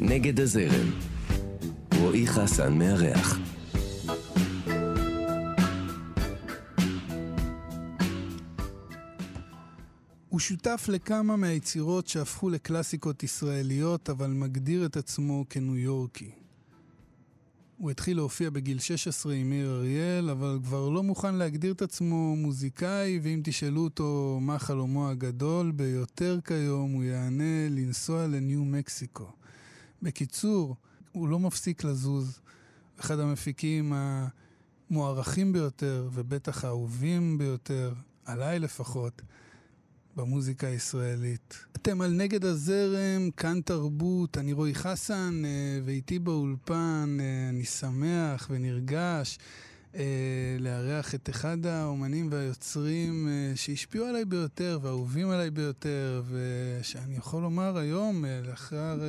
נגד הזרם. רועי חסן מארח. הוא שותף לכמה מהיצירות שהפכו לקלאסיקות ישראליות, אבל מגדיר את עצמו כניו יורקי. הוא התחיל להופיע בגיל 16 עם מאיר אריאל, אבל כבר לא מוכן להגדיר את עצמו מוזיקאי, ואם תשאלו אותו מה חלומו הגדול ביותר כיום, הוא יענה לנסוע לניו מקסיקו. בקיצור, הוא לא מפסיק לזוז. אחד המפיקים המוערכים ביותר, ובטח האהובים ביותר, עליי לפחות, במוזיקה הישראלית. אתם על נגד הזרם, כאן תרבות, אני רועי חסן, אה, ואיתי באולפן אה, אני שמח ונרגש אה, לארח את אחד האומנים והיוצרים שהשפיעו עליי ביותר ואהובים עליי ביותר, ושאני יכול לומר היום, לאחר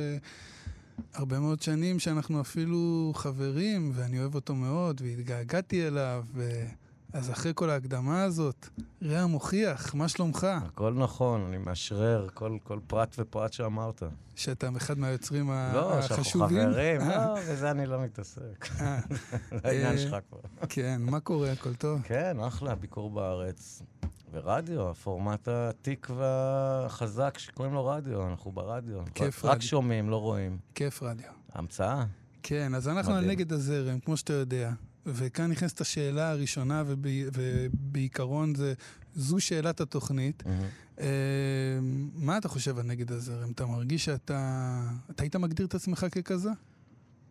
הרבה מאוד שנים שאנחנו אפילו חברים, ואני אוהב אותו מאוד, והתגעגעתי אליו. ו... אז אחרי כל ההקדמה הזאת, רע מוכיח, מה שלומך? הכל נכון, אני מאשרר כל, כל פרט ופרט שאמרת. שאתה אחד מהיוצרים לא, החשובים? לא, שאנחנו חברים, לא, בזה אני לא מתעסק. אה. זה העניין אה, שלך כבר. כן, מה קורה? הכל טוב? כן, אחלה, ביקור בארץ. ורדיו, הפורמט העתיק והחזק שקוראים לו רדיו, אנחנו ברדיו. כיף רדיו. רק שומעים, לא רואים. כיף רדיו. המצאה. כן, אז אנחנו על נגד הזרם, כמו שאתה יודע. וכאן נכנסת השאלה הראשונה, וב, ובעיקרון זה, זו שאלת התוכנית. Mm-hmm. מה אתה חושב על נגד הזרם? אתה מרגיש שאתה... אתה היית מגדיר את עצמך ככזה?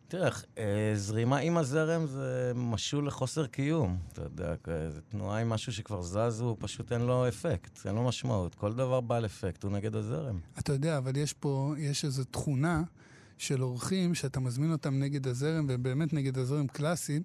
תראה, אה, זרימה עם הזרם זה משול לחוסר קיום. אתה יודע, זו תנועה עם משהו שכבר זז, הוא פשוט אין לו אפקט, אין לו משמעות. כל דבר בעל אפקט הוא נגד הזרם. אתה יודע, אבל יש פה, יש איזו תכונה של אורחים שאתה מזמין אותם נגד הזרם, ובאמת נגד הזרם קלאסיים,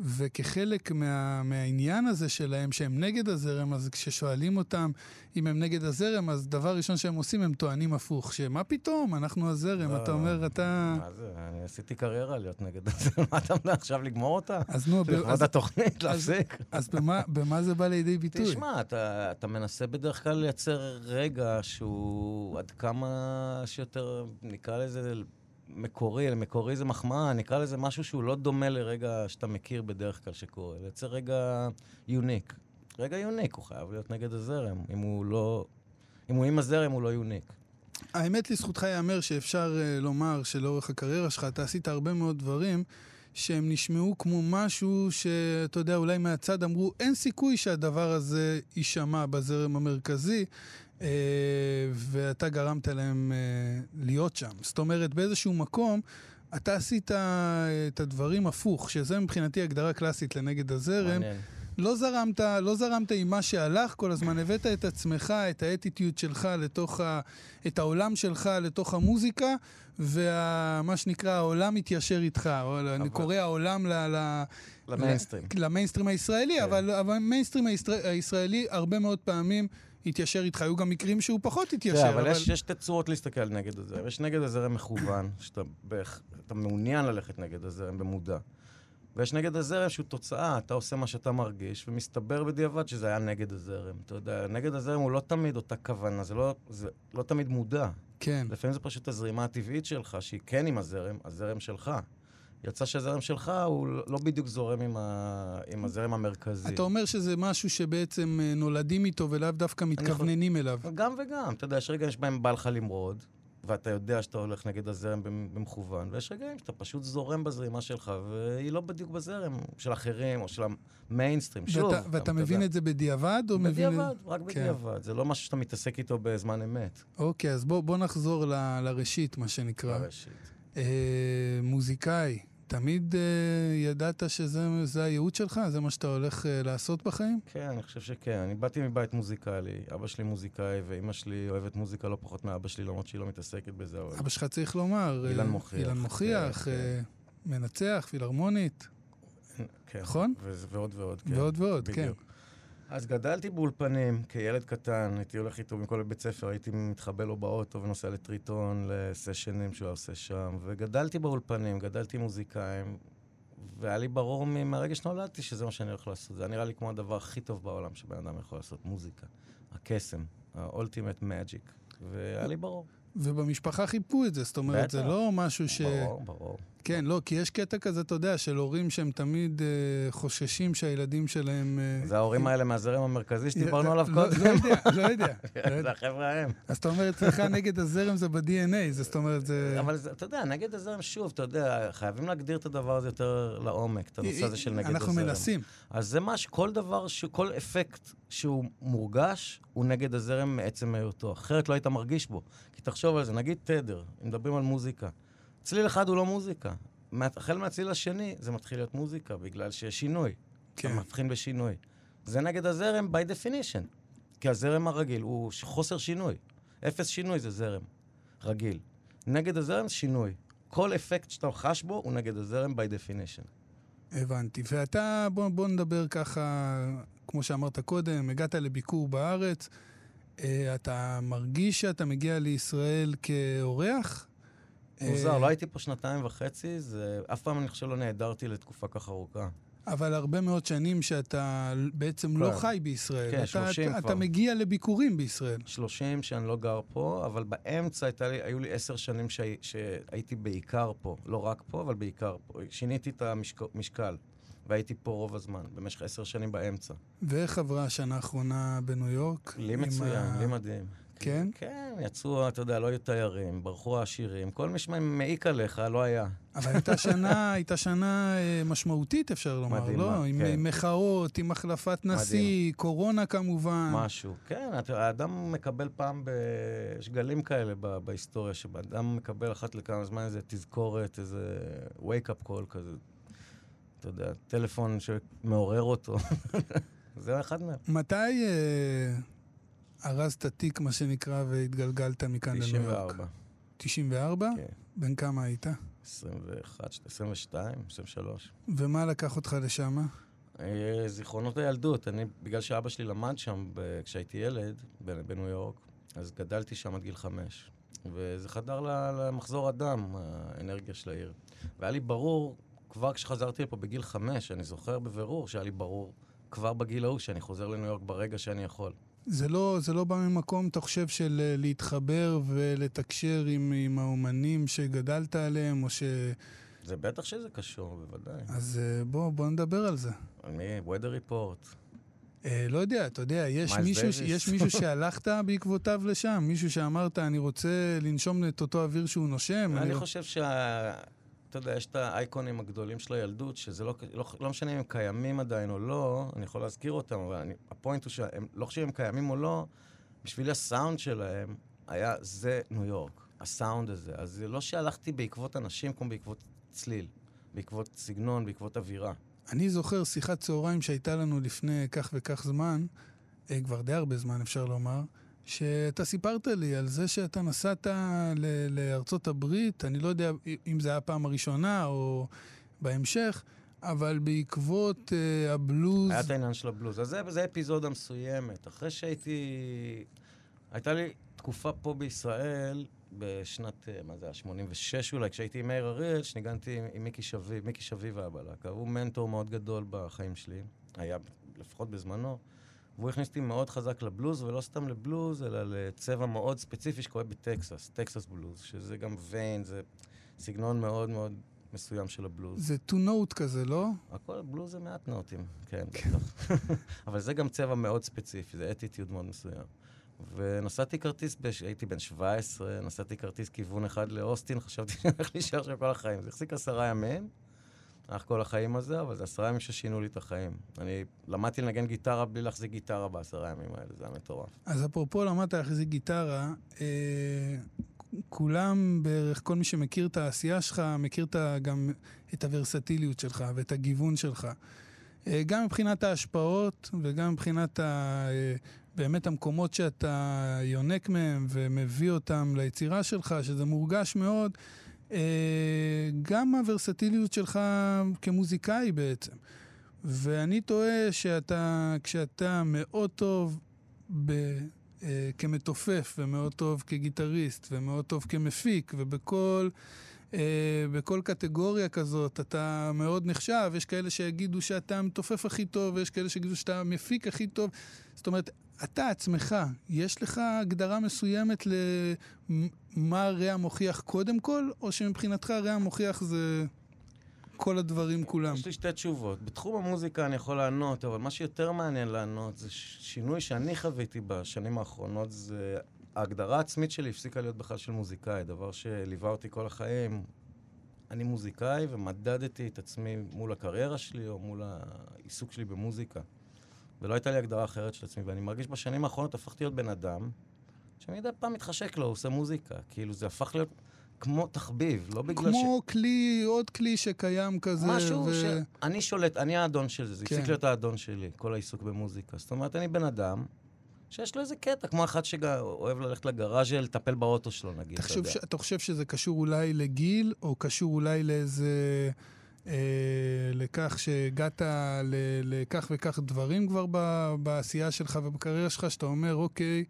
וכחלק מה, מהעניין הזה שלהם, שהם נגד הזרם, אז כששואלים אותם אם הם נגד הזרם, אז דבר ראשון שהם עושים, הם טוענים הפוך, שמה פתאום, אנחנו הזרם, אתה אומר, אתה... מה זה, אני עשיתי קריירה להיות נגד הזרם, מה אתה אומר עכשיו לגמור אותה? אז נו, לכבוד התוכנית, להפסיק. אז במה, במה זה בא לידי ביטוי? תשמע, אתה, אתה מנסה בדרך כלל לייצר רגע שהוא עד כמה שיותר, נקרא לזה, מקורי, מקורי זה מחמאה, נקרא לזה משהו שהוא לא דומה לרגע שאתה מכיר בדרך כלל שקורה. לייצר רגע יוניק. רגע יוניק, הוא חייב להיות נגד הזרם. אם הוא לא... אם הוא עם הזרם, הוא לא יוניק. האמת, לזכותך ייאמר שאפשר uh, לומר שלאורך הקריירה שלך אתה עשית הרבה מאוד דברים שהם נשמעו כמו משהו שאתה יודע, אולי מהצד אמרו, אין סיכוי שהדבר הזה יישמע בזרם המרכזי. אה, ואתה גרמת להם אה, להיות שם. זאת אומרת, באיזשהו מקום, אתה עשית את הדברים הפוך, שזה מבחינתי הגדרה קלאסית לנגד הזרם. מעניין. לא זרמת, לא זרמת עם מה שהלך כל הזמן, הבאת את עצמך, את האטיטיוד שלך לתוך ה... את העולם שלך לתוך המוזיקה, ומה שנקרא, העולם מתיישר איתך. אבל... אני קורא העולם ל... ל... למיינסטרים. למיינסטרים הישראלי, כן. אבל המיינסטרים הישראלי הרבה מאוד פעמים התיישר איתך. היו גם מקרים שהוא פחות התיישר, כן, אבל... אבל יש שתי צורות להסתכל נגד הזרם. יש נגד הזרם מכוון, שאתה בערך, מעוניין ללכת נגד הזרם במודע. ויש נגד הזרם שהוא תוצאה, אתה עושה מה שאתה מרגיש, ומסתבר בדיעבד שזה היה נגד הזרם. אתה יודע, נגד הזרם הוא לא תמיד אותה כוונה, זה לא, זה לא תמיד מודע. כן. לפעמים זה פשוט הזרימה הטבעית שלך, שהיא כן עם הזרם, הזרם שלך. יצא שהזרם שלך הוא לא בדיוק זורם עם, ה... עם הזרם המרכזי. אתה אומר שזה משהו שבעצם אה, נולדים איתו ולאו דווקא מתכווננים יכול... אליו. גם וגם. אתה יודע, יש רגעים שבהם בא לך למרוד, ואתה יודע שאתה הולך נגד הזרם במכוון, ויש רגעים שאתה פשוט זורם בזרימה שלך, והיא לא בדיוק בזרם של אחרים או של המיינסטרים. שוב. ואתה, ואתה מבין את זה בדיעבד? או בדיעבד, מבין... רק כן. בדיעבד. זה לא משהו שאתה מתעסק איתו בזמן אמת. אוקיי, אז בוא, בוא נחזור ל, לראשית, מה שנקרא. לראשית. אה, מוזיקאי, תמיד אה, ידעת שזה הייעוד שלך? זה מה שאתה הולך אה, לעשות בחיים? כן, אני חושב שכן. אני באתי מבית מוזיקלי, אבא שלי מוזיקאי ואימא שלי אוהבת מוזיקה לא פחות מאבא שלי, למרות שהיא לא מתעסקת בזה. אבל... אבא שלך צריך לומר. אה, אילן מוכיח. אילן מוכיח, כן, כן. מנצח, פילהרמונית. כן. נכון? ועוד ועוד, כן. ועוד ועוד, כן. אז גדלתי באולפנים כילד קטן, הייתי הולך איתו מכל בית ספר, הייתי מתחבא לו באוטו ונוסע לטריטון, לסשנים שהוא עושה שם, וגדלתי באולפנים, גדלתי מוזיקאים, והיה לי ברור מהרגע שנולדתי שזה מה שאני הולך לעשות. זה היה נראה לי כמו הדבר הכי טוב בעולם שבן אדם יכול לעשות, מוזיקה. הקסם, ה-ultimate magic, והיה לי ברור. ובמשפחה חיפו את זה, זאת אומרת, בטח. זה לא משהו ש... ברור, ברור. כן, לא, כי יש קטע כזה, אתה יודע, של הורים שהם תמיד אה, חוששים שהילדים שלהם... אה, זה ההורים האלה מהזרם המרכזי שדיברנו עליו לא- קודם. לא יודע, לא יודע. לא זה. החבר'ה ההם. אז אתה אומר, אצלך נגד הזרם זה ב-DNA, זאת אומרת, זה... אבל אתה יודע, נגד הזרם, שוב, אתה יודע, חייבים להגדיר את הדבר הזה יותר לעומק, את הנושא הזה של נגד הזרם. אנחנו מנסים. אז זה משהו, כל דבר, ש- כל אפקט שהוא מורגש, הוא נגד הזרם מעצם היותו. אחרת לא היית מרגיש בו. כי תחשוב על זה, נגיד תדר, אם מדברים על מוזיקה. צליל אחד הוא לא מוזיקה. החל מהצליל השני, זה מתחיל להיות מוזיקה, בגלל שיש שינוי. כן. אתה מבחין בשינוי. זה נגד הזרם by definition. כי הזרם הרגיל הוא חוסר שינוי. אפס שינוי זה זרם רגיל. נגד הזרם שינוי. כל אפקט שאתה חש בו הוא נגד הזרם by definition. הבנתי. ואתה, בוא, בוא נדבר ככה, כמו שאמרת קודם, הגעת לביקור בארץ, אה, אתה מרגיש שאתה מגיע לישראל כאורח? מוזר, אה, לא הייתי פה שנתיים וחצי, זה... אף פעם אני חושב לא נעדרתי לתקופה כך ארוכה. אבל הרבה מאוד שנים שאתה בעצם לא. חי בישראל. כן, אתה, 30 אתה, כבר. אתה מגיע לביקורים בישראל. 30 שאני לא גר פה, אבל באמצע לי, היו לי עשר שנים שהי, שהייתי בעיקר פה. לא רק פה, אבל בעיקר פה. שיניתי את המשקל, והייתי פה רוב הזמן, במשך עשר שנים באמצע. ואיך עברה השנה האחרונה בניו יורק? לי מצוין, ה- לי מדהים. כן? כן, יצאו, אתה יודע, לא היו תיירים, ברחו העשירים, כל מי שמעיק עליך, לא היה. אבל הייתה שנה, הייתה שנה אה, משמעותית, אפשר לומר, מדהימה, לא? כן. עם מחאות, עם החלפת נשיא, קורונה כמובן. משהו. כן, אתה- האדם מקבל פעם, ב... יש גלים כאלה ב... בהיסטוריה, שאדם מקבל אחת לכמה זמן איזה תזכורת, איזה wake-up call כזה. אתה יודע, טלפון שמעורר אותו. זה אחד מהם. מתי אה, ארזת תיק, מה שנקרא, והתגלגלת מכאן לניו יורק? 94. 94? כן. בן כמה היית? 21, 22, 23. ומה לקח אותך לשם? אה, זיכרונות הילדות, אני, בגלל שאבא שלי למד שם ב- כשהייתי ילד, בניו יורק, אז גדלתי שם עד גיל חמש. וזה חדר למחזור הדם, האנרגיה של העיר. והיה לי ברור, כבר כשחזרתי לפה בגיל חמש, אני זוכר בבירור שהיה לי ברור, כבר בגיל ההוא, שאני חוזר לניו יורק ברגע שאני יכול. זה לא, זה לא בא ממקום, אתה חושב, של אה, להתחבר ולתקשר עם, עם האומנים שגדלת עליהם, או ש... זה בטח שזה קשור, בוודאי. אז אה, בוא, בוא נדבר על זה. אני, weather report. אה, לא יודע, אתה יודע, יש מישהו. יש מישהו שהלכת בעקבותיו לשם? מישהו שאמרת, אני רוצה לנשום את אותו אוויר שהוא נושם? אני לא- חושב שה... אתה יודע, יש את האייקונים הגדולים של הילדות, שזה לא, לא, לא משנה אם הם קיימים עדיין או לא, אני יכול להזכיר אותם, אבל אני, הפוינט הוא שהם, לא חושב הם קיימים או לא, בשבילי הסאונד שלהם היה, זה ניו יורק, הסאונד הזה. אז זה לא שהלכתי בעקבות אנשים כמו בעקבות צליל, בעקבות סגנון, בעקבות אווירה. אני זוכר שיחת צהריים שהייתה לנו לפני כך וכך זמן, אה, כבר די הרבה זמן אפשר לומר, שאתה סיפרת לי על זה שאתה נסעת ל- לארצות הברית, אני לא יודע אם זה היה הפעם הראשונה או בהמשך, אבל בעקבות אה, הבלוז... היה את העניין של הבלוז. אז זה, זה אפיזודה מסוימת. אחרי שהייתי... הייתה לי תקופה פה בישראל, בשנת, אה, מה זה היה, 86 אולי, כשהייתי עם מאיר אריאל, שניגנתי עם, עם מיקי שביב, מיקי שביב היה בלהקה. הוא מנטור מאוד גדול בחיים שלי, היה לפחות בזמנו. והוא הכניס אותי מאוד חזק לבלוז, ולא סתם לבלוז, אלא לצבע מאוד ספציפי שקורה בטקסס, טקסס בלוז, שזה גם ויין, זה סגנון מאוד מאוד מסוים של הבלוז. זה to note כזה, לא? הכל בלוז זה מעט נוטים, כן, בטח. אבל זה גם צבע מאוד ספציפי, זה אטיטיוד מאוד מסוים. ונסעתי כרטיס, בש... הייתי בן 17, נסעתי כרטיס כיוון אחד לאוסטין, חשבתי שאני הולך להישאר שם כל החיים. זה החזיק עשרה ימים, הלך כל החיים הזה, אבל זה עשרה ימים ששינו לי את החיים. אני למדתי לנגן גיטרה בלי להחזיק גיטרה בעשרה ימים האלה, זה היה מטורף. אז אפרופו למדת להחזיק גיטרה, אה, כולם בערך, כל מי שמכיר את העשייה שלך, מכיר גם את הוורסטיליות שלך ואת הגיוון שלך. אה, גם מבחינת ההשפעות וגם מבחינת ה, אה, באמת המקומות שאתה יונק מהם ומביא אותם ליצירה שלך, שזה מורגש מאוד. אה, גם הוורסטיליות שלך כמוזיקאי בעצם. ואני טועה שאתה, כשאתה מאוד טוב ב, אה, כמתופף, ומאוד טוב כגיטריסט, ומאוד טוב כמפיק, ובכל אה, בכל קטגוריה כזאת אתה מאוד נחשב. יש כאלה שיגידו שאתה המתופף הכי טוב, ויש כאלה שיגידו שאתה המפיק הכי טוב. זאת אומרת, אתה עצמך, יש לך הגדרה מסוימת מה רע מוכיח קודם כל, או שמבחינתך רע מוכיח זה כל הדברים כולם? יש לי שתי תשובות. בתחום המוזיקה אני יכול לענות, אבל מה שיותר מעניין לענות זה שינוי שאני חוויתי בשנים האחרונות, זה ההגדרה העצמית שלי הפסיקה להיות בכלל של מוזיקאי, דבר שליווה אותי כל החיים. אני מוזיקאי ומדדתי את עצמי מול הקריירה שלי או מול העיסוק שלי במוזיקה. ולא הייתה לי הגדרה אחרת של עצמי, ואני מרגיש בשנים האחרונות הפכתי להיות בן אדם שמדי פעם מתחשק לו, הוא עושה מוזיקה. כאילו זה הפך להיות כמו תחביב, לא בגלל ש... כמו כלי, עוד כלי שקיים כזה. משהו ו... שאני שולט, אני האדון של זה, זה כן. הפסיק להיות האדון שלי, כל העיסוק במוזיקה. זאת אומרת, אני בן אדם שיש לו איזה קטע, כמו אחד שאוהב ללכת לגראז' לטפל באוטו שלו, נגיד, אתה יודע. ש... אתה חושב שזה קשור אולי לגיל, או קשור אולי לאיזה... אה, לכך שהגעת לכך וכך דברים כבר ב... בעשייה שלך ובקריירה שלך, שאתה אומר, אוקיי,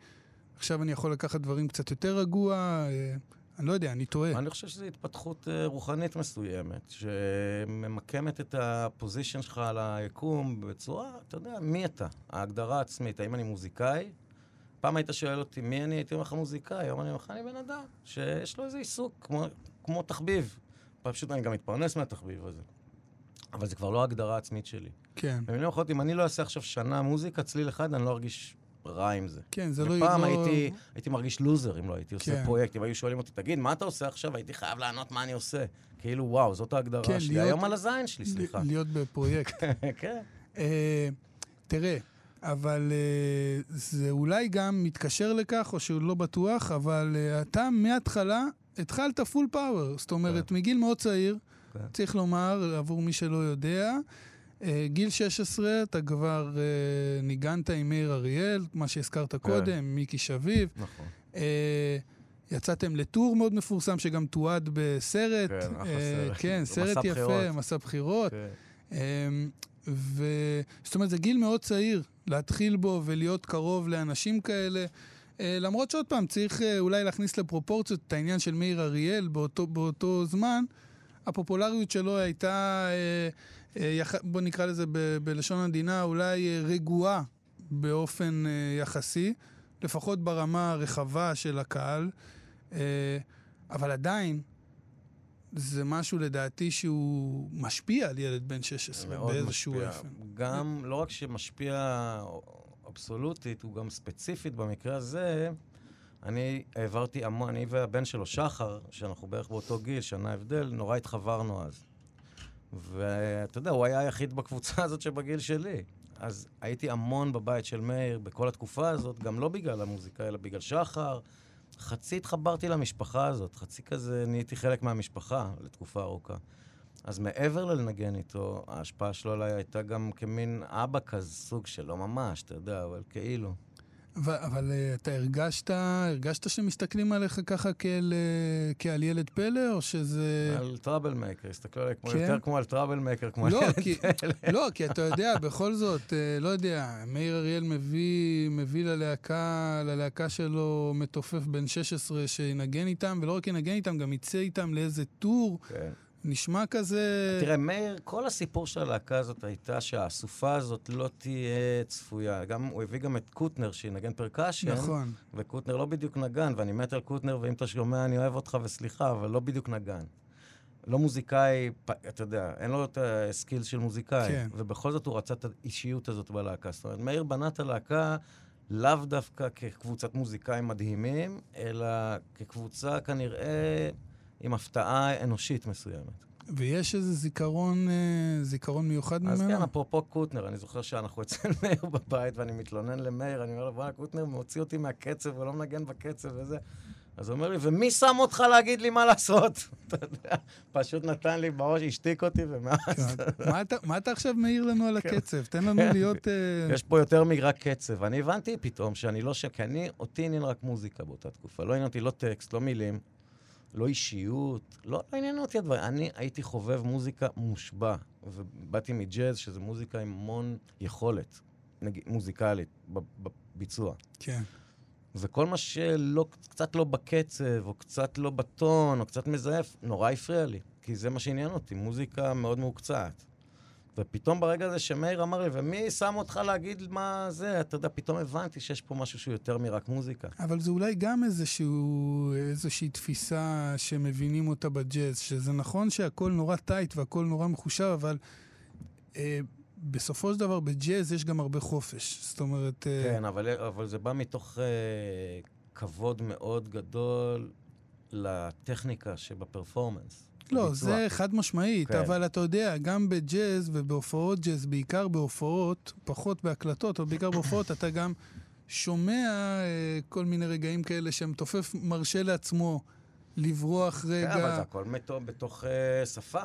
עכשיו אני יכול לקחת דברים קצת יותר רגוע, אה, אני לא יודע, אני טועה. אני חושב שזו התפתחות אה, רוחנית מסוימת, שממקמת את הפוזיישן שלך על היקום בצורה, אתה יודע, מי אתה? ההגדרה העצמית, האם אני מוזיקאי? פעם היית שואל אותי מי אני, הייתי אומר לך מוזיקאי, היום אני אומר לך, אני בן אדם, שיש לו איזה עיסוק, כמו, כמו תחביב. פשוט אני גם מתפרנס מהתחביב הזה. אבל זה כבר לא ההגדרה העצמית שלי. כן. במילים אחרות, אם אני לא אעשה עכשיו שנה מוזיקה, צליל אחד, אני לא ארגיש רע עם זה. כן, זה לא... ופעם לא... הייתי, הייתי מרגיש לוזר אם לא הייתי עושה כן. פרויקט. אם היו שואלים אותי, תגיד, מה אתה עושה עכשיו? הייתי חייב לענות מה אני עושה. כאילו, וואו, זאת ההגדרה כן, שלי. להיות... היום על הזין שלי, סליחה. להיות בפרויקט. כן. Uh, תראה, אבל uh, זה אולי גם מתקשר לכך, או שהוא לא בטוח, אבל uh, אתה מההתחלה התחלת פול פאוור. זאת אומרת, כן. מגיל מאוד צעיר, כן. צריך לומר, עבור מי שלא יודע, גיל 16, אתה כבר uh, ניגנת עם מאיר אריאל, מה שהזכרת כן. קודם, מיקי שביב. נכון. Uh, יצאתם לטור מאוד מפורסם, שגם תועד בסרט. כן, אחלה סרט. כן, סרט יפה, בחירות. מסע בחירות. כן. Uh, ו... זאת אומרת, זה גיל מאוד צעיר להתחיל בו ולהיות קרוב לאנשים כאלה. Uh, למרות שעוד פעם, צריך uh, אולי להכניס לפרופורציות את העניין של מאיר אריאל באותו, באותו זמן. הפופולריות שלו הייתה... Uh, אה, בוא נקרא לזה ב- בלשון המדינה, אולי אה, רגועה באופן אה, יחסי, לפחות ברמה הרחבה של הקהל, אבל עדיין, זה משהו לדעתי שהוא משפיע על ילד בן 16 באיזשהו אופן. גם, לא רק שמשפיע אבסולוטית, הוא גם ספציפית במקרה הזה. אני העברתי המון, אני והבן שלו, שחר, שאנחנו בערך באותו גיל, שנה הבדל, נורא התחברנו אז. ואתה יודע, הוא היה היחיד בקבוצה הזאת שבגיל שלי. אז הייתי המון בבית של מאיר בכל התקופה הזאת, גם לא בגלל המוזיקה, אלא בגלל שחר. חצי התחברתי למשפחה הזאת, חצי כזה נהייתי חלק מהמשפחה לתקופה ארוכה. אז מעבר ללנגן איתו, ההשפעה שלו עליי הייתה גם כמין אבא כזה, סוג שלו ממש, אתה יודע, אבל כאילו. אבל uh, אתה הרגשת, הרגשת שמסתכלים עליך ככה כאל, uh, כעל ילד פלא, או שזה... על trouble maker, הסתכלו עליי כמו, כן? יותר כמו על trouble maker, כמו לא, על ילד כי, פלא. לא, כי אתה יודע, בכל זאת, uh, לא יודע, מאיר אריאל מביא, מביא ללהקה, ללהקה שלו מתופף בן 16 שינגן איתם, ולא רק ינגן איתם, גם יצא איתם לאיזה tour. כן. נשמע כזה... תראה, מאיר, כל הסיפור של הלהקה הזאת הייתה שהאסופה הזאת לא תהיה צפויה. גם, הוא הביא גם את קוטנר שינגן percussion. נכון. וקוטנר לא בדיוק נגן, ואני מת על קוטנר, ואם אתה שומע, אני אוהב אותך וסליחה, אבל לא בדיוק נגן. לא מוזיקאי, אתה יודע, אין לו את ה skills של מוזיקאי. כן. ובכל זאת הוא רצה את האישיות הזאת בלהקה. זאת אומרת, מאיר בנה את הלהקה לאו דווקא כקבוצת מוזיקאים מדהימים, אלא כקבוצה כנראה עם הפתעה אנושית מסוימת. ויש איזה זיכרון, אה, זיכרון מיוחד ממנו? אז כן, אפרופו קוטנר, אני זוכר שאנחנו אצל מאיר בבית, ואני מתלונן למאיר, אני אומר לו, וואלה, קוטנר מוציא אותי מהקצב ולא מנגן בקצב וזה. אז הוא אומר לי, ומי שם אותך להגיד לי מה לעשות? אתה יודע, פשוט נתן לי בראש, השתיק אותי, ומאז... כן. מה אתה עכשיו מעיר לנו על כן. הקצב? תן לנו כן. להיות... אה, יש פה יותר מרק קצב. אני הבנתי פתאום שאני לא ש... כי אני, אותי עניין רק מוזיקה באותה תקופה. לא עניין אותי לא טקסט, לא מילים. לא אישיות, לא, לא עניינו אותי הדברים. אני הייתי חובב מוזיקה מושבע, ובאתי מג'אז, שזה מוזיקה עם המון יכולת נגיד, מוזיקלית בביצוע. כן. וכל מה שלא, קצת לא בקצב, או קצת לא בטון, או קצת מזייף, נורא הפריע לי. כי זה מה שעניין אותי, מוזיקה מאוד מהוקצעת. ופתאום ברגע הזה שמאיר אמר לי, ומי שם אותך להגיד מה זה, אתה יודע, פתאום הבנתי שיש פה משהו שהוא יותר מרק מוזיקה. אבל זה אולי גם איזשהו, איזושהי תפיסה שמבינים אותה בג'אז, שזה נכון שהכל נורא טייט והכל נורא מחושב, אבל אה, בסופו של דבר בג'אז יש גם הרבה חופש. זאת אומרת... אה, כן, אבל, אבל זה בא מתוך אה, כבוד מאוד גדול לטכניקה שבפרפורמנס. לא, ביצוע. זה חד משמעית, כן. אבל אתה יודע, גם בג'אז ובהופעות ג'אז, בעיקר בהופעות, פחות בהקלטות, אבל בעיקר בהופעות, אתה גם שומע אה, כל מיני רגעים כאלה שהמתופף מרשה לעצמו לברוח רגע. כן, אבל זה הכל מתוך, בתוך אה, שפה.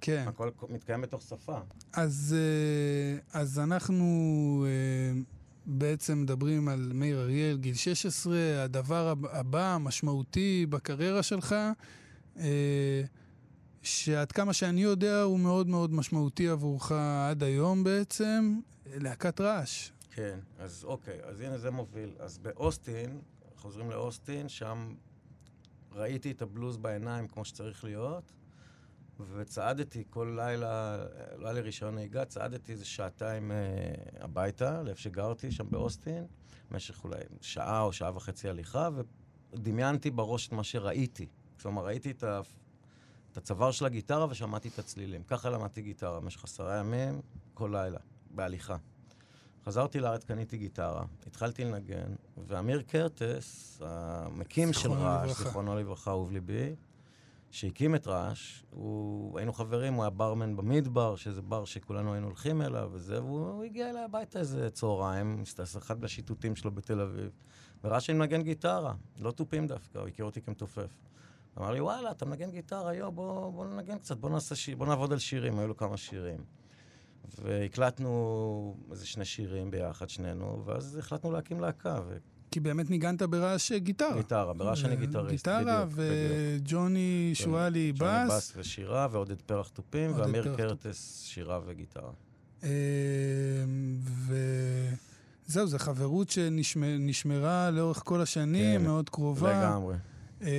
כן. הכל מתקיים בתוך שפה. אז, אה, אז אנחנו אה, בעצם מדברים על מאיר אריאל, גיל 16, הדבר הב- הבא, המשמעותי בקריירה שלך, אה, שעד כמה שאני יודע הוא מאוד מאוד משמעותי עבורך עד היום בעצם, להקת רעש. כן, אז אוקיי, אז הנה זה מוביל. אז באוסטין, חוזרים לאוסטין, שם ראיתי את הבלוז בעיניים כמו שצריך להיות, וצעדתי כל לילה, לא היה לי רישיון נהיגה, צעדתי איזה שעתיים אה, הביתה, לאיפה שגרתי, שם באוסטין, במשך אולי שעה או שעה וחצי הליכה, ודמיינתי בראש את מה שראיתי. כלומר, ראיתי את, ה... את הצוואר של הגיטרה ושמעתי את הצלילים. ככה למדתי גיטרה במשך עשרה ימים, כל לילה, בהליכה. חזרתי לארץ, קניתי גיטרה, התחלתי לנגן, ואמיר קרטס, המקים של רעש. זיכרונו לברכה, אהוב ליבי, שהקים את רעש, הוא... היינו חברים, הוא היה ברמן במדבר, שזה בר שכולנו היינו הולכים אליו וזה, והוא הגיע אליי הביתה איזה צהריים, אחד מהשיטוטים שלו בתל אביב, וראה שאני מנגן גיטרה, לא תופים דווקא, הוא הכיר אותי כמתופף. אמר לי, וואלה, אתה מנגן גיטרה, יו, בוא, בוא ננגן קצת, בוא, נעשה שיר, בוא נעבוד על שירים, היו לו כמה שירים. והקלטנו איזה שני שירים ביחד, שנינו, ואז החלטנו להקים להקה, כי באמת ניגנת ברעש גיטרה. וגיטרה, ברעש אני אה, גיטריסט, גיטרה, בדיוק, בדיוק. וג'וני שואלי בס. בס ושירה, ועודד פרח תופים, ואמיר קרטס שירה וגיטרה. אה, וזהו, זו חברות שנשמרה לאורך כל השנים, כן, מאוד קרובה. לגמרי. אה,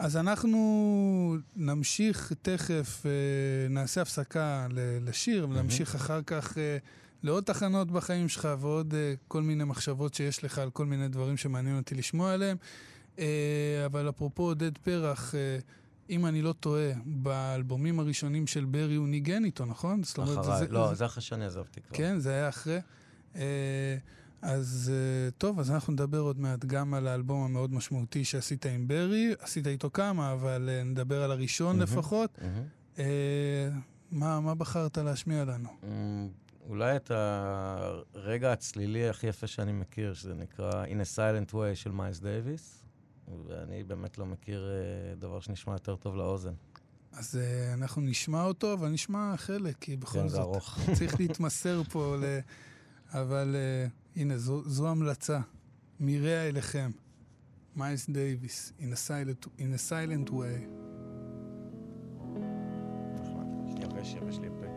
אז אנחנו נמשיך תכף, אה, נעשה הפסקה לשיר, ונמשיך אחר כך אה, לעוד תחנות בחיים שלך ועוד אה, כל מיני מחשבות שיש לך על כל מיני דברים שמעניין אותי לשמוע עליהם. אבל אפרופו עודד פרח, אם אני לא טועה, באלבומים הראשונים של ברי הוא ניגן איתו, נכון? אחריי, לא, זה אחרי שאני עזבתי כבר. כן, זה היה אחרי. אז אה, טוב, אז אנחנו נדבר עוד מעט גם על האלבום המאוד משמעותי שעשית עם ברי. עשית איתו כמה, אבל אה, נדבר על הראשון. לפחות. אה, מה, מה בחרת להשמיע לנו? אמ, אולי את הרגע הצלילי הכי יפה שאני מכיר, שזה נקרא In a Silent Way של מיילס דייוויס, ואני באמת לא מכיר דבר שנשמע יותר טוב לאוזן. אז אה, אנחנו נשמע אותו, אבל נשמע חלק, כי בכל כן, זה זאת. צריך להתמסר פה ל... אבל אה, הנה, זו, זו המלצה. מרע אליכם. מיילס דייוויס, in a silent, in a silent way. יבש, יבש לי שאתה.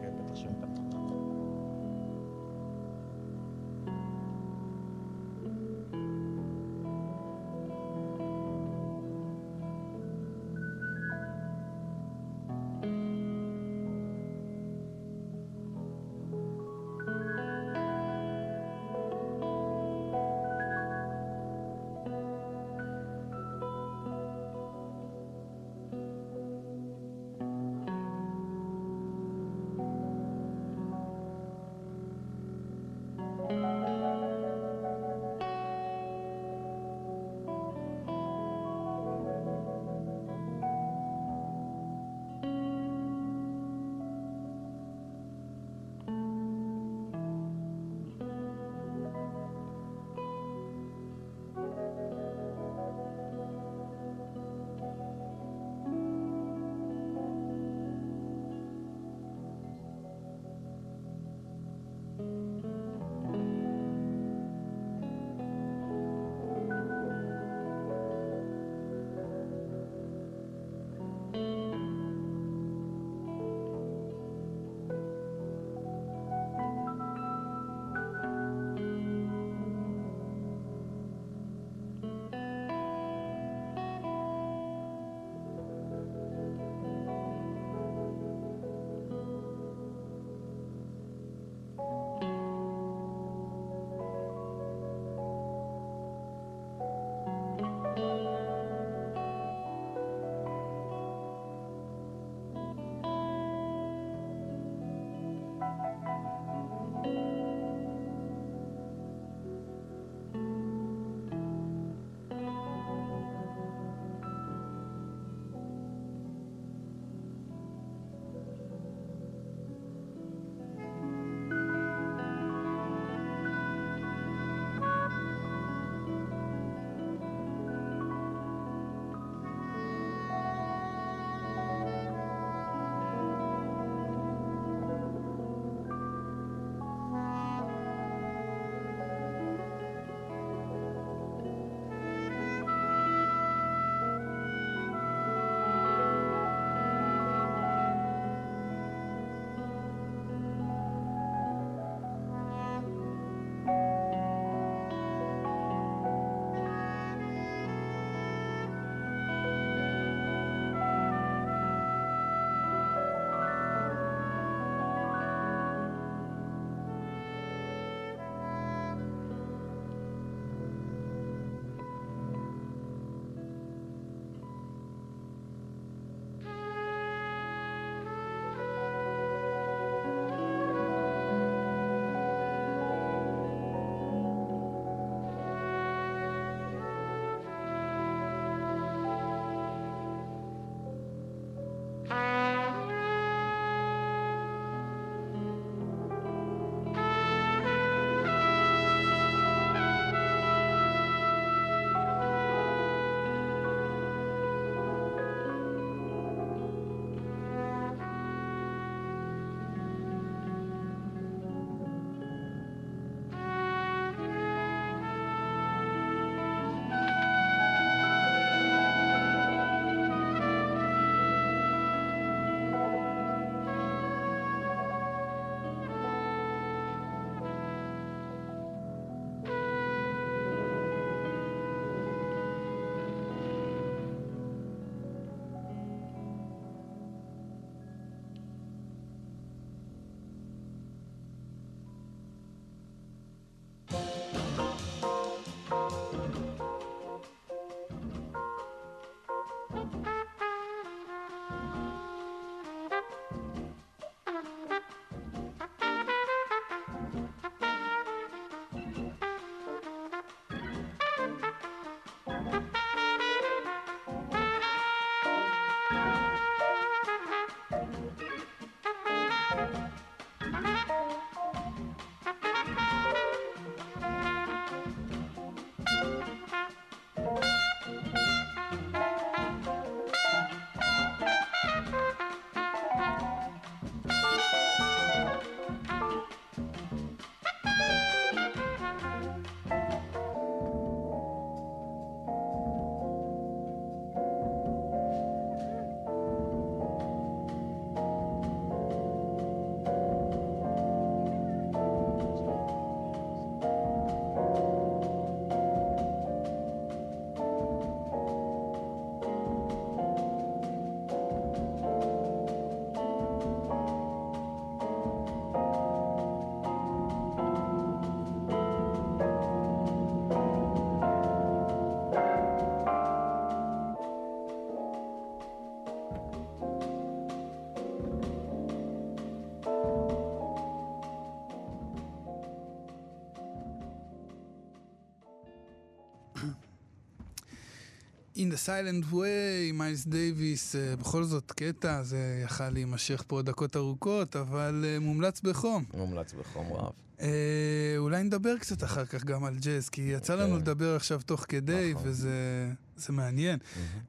In the Silent Way, מיילס דייוויס, uh, בכל זאת קטע, זה יכל להימשך פה דקות ארוכות, אבל uh, מומלץ בחום. מומלץ בחום רב. Uh, אולי נדבר קצת אחר כך גם על ג'אז, כי יצא לנו אוקיי. לדבר עכשיו תוך כדי, נכון. וזה זה מעניין.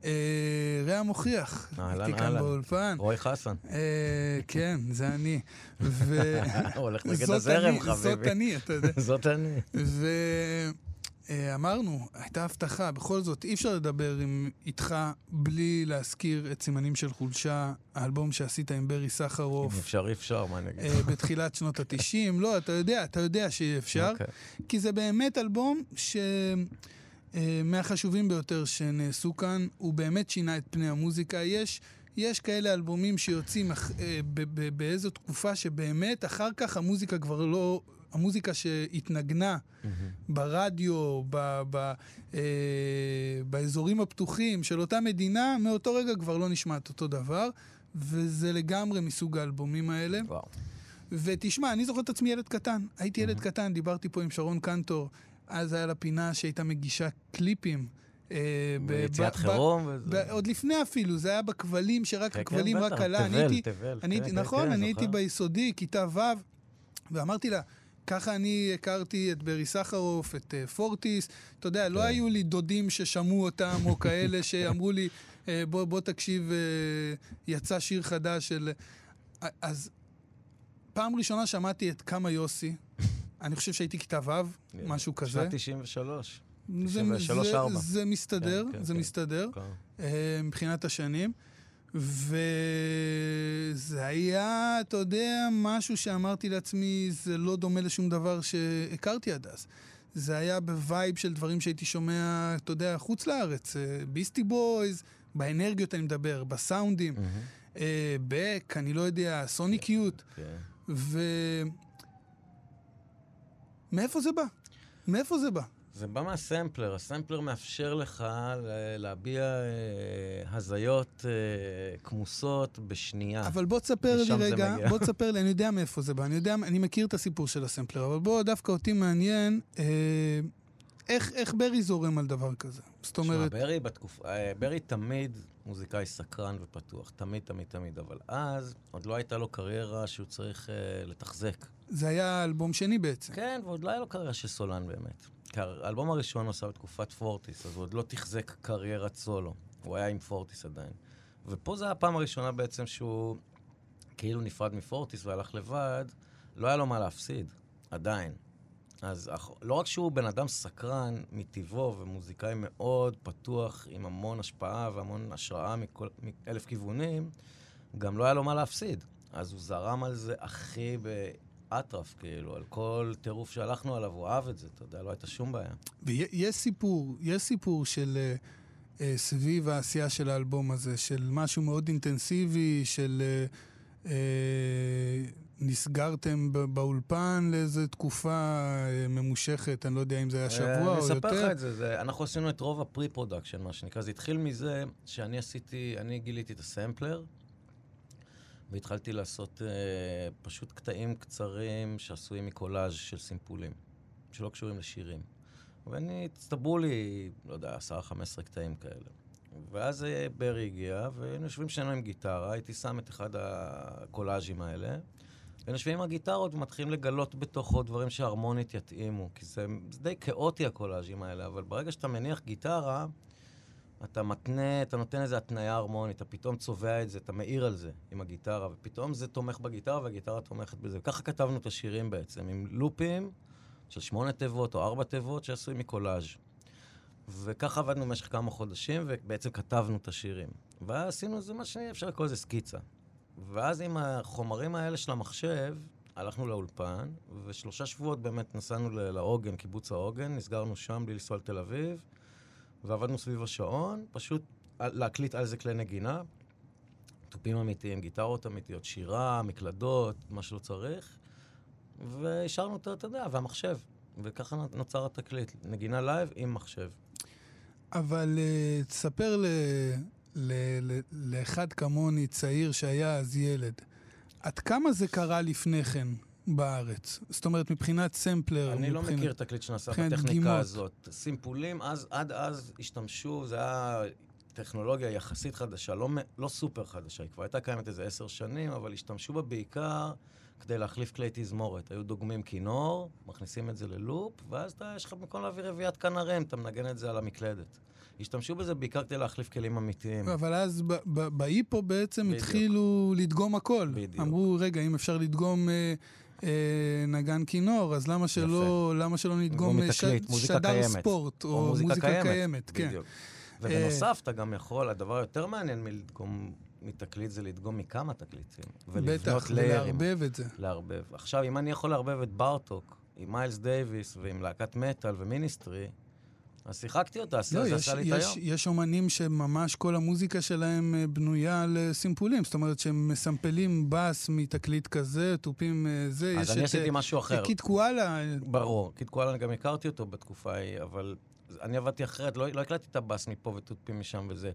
Uh, רע מוכיח, הייתי כאן. באולפן. רועי חסן. Uh, כן, זה אני. ו... הוא הולך נגד הזרם, אני, זאת חביבי. אני, אתה יודע. זאת אני. ואמרנו, הייתה הבטחה, בכל זאת, אי אפשר לדבר עם, איתך בלי להזכיר את סימנים של חולשה, האלבום שעשית עם ברי אם סחרוף. אפשר, אי אפשר, מה אני אגיד? אה, בתחילת שנות התשעים, לא, אתה יודע, אתה יודע שאי אפשר, אוקיי. כי זה באמת אלבום ש... אה, מהחשובים ביותר שנעשו כאן, הוא באמת שינה את פני המוזיקה. יש, יש כאלה אלבומים שיוצאים אח- אה, ב- ב- באיזו תקופה שבאמת אחר כך המוזיקה כבר לא... המוזיקה שהתנגנה. ברדיו, ב, ב, אה, באזורים הפתוחים של אותה מדינה, מאותו רגע כבר לא נשמעת אותו דבר, וזה לגמרי מסוג האלבומים האלה. וואו. ותשמע, אני זוכר את עצמי ילד קטן. הייתי ילד קטן, דיברתי פה עם שרון קנטור, אז היה לה פינה שהייתה מגישה קליפים. אה, ביציאת חירום. עוד לפני אפילו, זה היה בכבלים, שרק כן, הכבלים כן, רק עלה. אני תבל, תבל, אני כן, הייתי, כן, נכון, אני הייתי. ביסודי, כיתה ו', ואמרתי לה, ככה אני הכרתי את ברי סחרוף, את אה, פורטיס. אתה יודע, לא כן. היו לי דודים ששמעו אותם, או כאלה שאמרו לי, אה, בוא, בוא תקשיב, אה, יצא שיר חדש של... אז פעם ראשונה שמעתי את כמה יוסי, אני חושב שהייתי כיתה ו', משהו כזה. שנת 93. זה, 93, זה. זה מסתדר, כן, כן, זה כן. מסתדר. כן. מבחינת השנים. וזה היה, אתה יודע, משהו שאמרתי לעצמי, זה לא דומה לשום דבר שהכרתי עד אז. זה היה ב vibe של דברים שהייתי שומע, אתה יודע, חוץ לארץ. אה, Beastie Boys, באנרגיות אני מדבר, בסאונדים. אה, Beck, אני לא יודע, Sonic Youth. כן. ו... מאיפה זה בא? מאיפה זה בא? זה בא מהסמפלר, הסמפלר מאפשר לך להביע אה, הזיות אה, כמוסות בשנייה. אבל בוא תספר לי רגע. בוא תספר לי, אני יודע מאיפה זה בא, אני יודע, אני מכיר את הסיפור של הסמפלר, אבל בוא, דווקא אותי מעניין, אה, איך, איך ברי זורם על דבר כזה? זאת אומרת, שמע, ברי בתקופה, אה, ברי תמיד מוזיקאי סקרן ופתוח, תמיד, תמיד, תמיד, אבל אז עוד לא הייתה לו קריירה שהוא צריך אה, לתחזק. זה היה אלבום שני בעצם. כן, ועוד לא היה לו קריירה של סולן באמת. כי האלבום הראשון עשה בתקופת פורטיס, אז הוא עוד לא תחזק קריירת סולו. הוא היה עם פורטיס עדיין. ופה זו הפעם הראשונה בעצם שהוא כאילו נפרד מפורטיס והלך לבד, לא היה לו מה להפסיד, עדיין. אז לא רק שהוא בן אדם סקרן מטבעו ומוזיקאי מאוד פתוח, עם המון השפעה והמון השראה מכל, מאלף כיוונים, גם לא היה לו מה להפסיד. אז הוא זרם על זה הכי באטרף, כאילו, על כל טירוף שהלכנו עליו, הוא אהב את זה, אתה יודע, לא הייתה שום בעיה. ויש סיפור, יש סיפור של אה, אה, סביב העשייה של האלבום הזה, של משהו מאוד אינטנסיבי, של אה, אה, נסגרתם באולפן לאיזו תקופה אה, ממושכת, אני לא יודע אם זה היה שבוע אה, או אני אספר יותר. לך את זה, זה, אנחנו עשינו את רוב ה pre-production, מה שנקרא. זה התחיל מזה שאני עשיתי, אני גיליתי את הסמפלר, והתחלתי לעשות אה, פשוט קטעים קצרים שעשויים מקולאז' של סימפולים, שלא קשורים לשירים. ואני, הצטברו לי, לא יודע, 10-15 קטעים כאלה. ואז אה, ברי הגיע, והיינו יושבים שנינו עם גיטרה, הייתי שם את אחד הקולאז'ים האלה, היינו יושבים עם הגיטרות ומתחילים לגלות בתוכו דברים שהרמונית יתאימו, כי זה, זה די כאוטי הקולאז'ים האלה, אבל ברגע שאתה מניח גיטרה, אתה מתנה, אתה נותן איזו התניה הרמונית, אתה פתאום צובע את זה, אתה מאיר על זה עם הגיטרה, ופתאום זה תומך בגיטרה והגיטרה תומכת בזה. ככה כתבנו את השירים בעצם, עם לופים של שמונה תיבות או ארבע תיבות שעשוי מקולאז'. וככה עבדנו במשך כמה חודשים, ובעצם כתבנו את השירים. ואז עשינו איזה מה שאפשר לקרוא לזה סקיצה. ואז עם החומרים האלה של המחשב, הלכנו לאולפן, ושלושה שבועות באמת נסענו לעוגן, קיבוץ העוגן, נסגרנו שם בלי לנסוע לתל אביב, ועבדנו סביב השעון, פשוט להקליט על זה כלי נגינה, תופים אמיתיים, גיטרות אמיתיות, שירה, מקלדות, מה שלא צריך, והשארנו אותו, אתה יודע, והמחשב. וככה נוצר התקליט, נגינה live עם מחשב. אבל אה, תספר ל, ל, ל, לאחד כמוני, צעיר שהיה אז ילד, עד כמה זה קרה לפני כן? בארץ? זאת אומרת, מבחינת סמפלר, אני לא מבחינת... מכיר תקליט שנעשה בטכניקה דגימות. הזאת. סימפולים, אז, עד אז השתמשו, זה היה טכנולוגיה יחסית חדשה, לא, לא סופר חדשה, היא כבר הייתה קיימת איזה עשר שנים, אבל השתמשו בה בעיקר כדי להחליף כלי תזמורת. היו דוגמים כינור, מכניסים את זה ללופ, ואז אתה, יש לך במקום להביא רביעיית כנרים, אתה מנגן את זה על המקלדת. השתמשו בזה בעיקר כדי להחליף כלים אמיתיים. אבל אז בהיפו בעצם בדיוק. התחילו לדגום הכל. בדיוק. אמרו, רגע, אם אפשר לדגום אה, נגן כינור, אז למה שלא, למה שלא נדגום אה, ש- מוזיקה שדר קיימת. ספורט, או, מוזיקה קיימת, כן. בדיוק. ובנוסף, אתה גם יכול, הדבר היותר מעניין מלדגום מתקליט זה לדגום מכמה תקליטים. בטח. ולערבב את זה. לערבב. עכשיו, אם אני יכול לערבב את בארטוק עם מיילס דייוויס ועם להקת מטאל ו Ministry, אז שיחקתי אותה, אז לא, זה יש, עשה לי את יש, היום. יש אומנים שממש כל המוזיקה שלהם אה, בנויה על סימפולים. זאת אומרת שהם מסמפלים בס מתקליט כזה, תופים אה, זה. אז יש אני את, עשיתי אה, משהו אחר. Kid Koala, ברור. Kid Koala, אני גם הכרתי אותו בתקופה ההיא, אבל אני עבדתי אחרת, לא, לא הקלטתי את הבאס מפה ותופים משם וזה.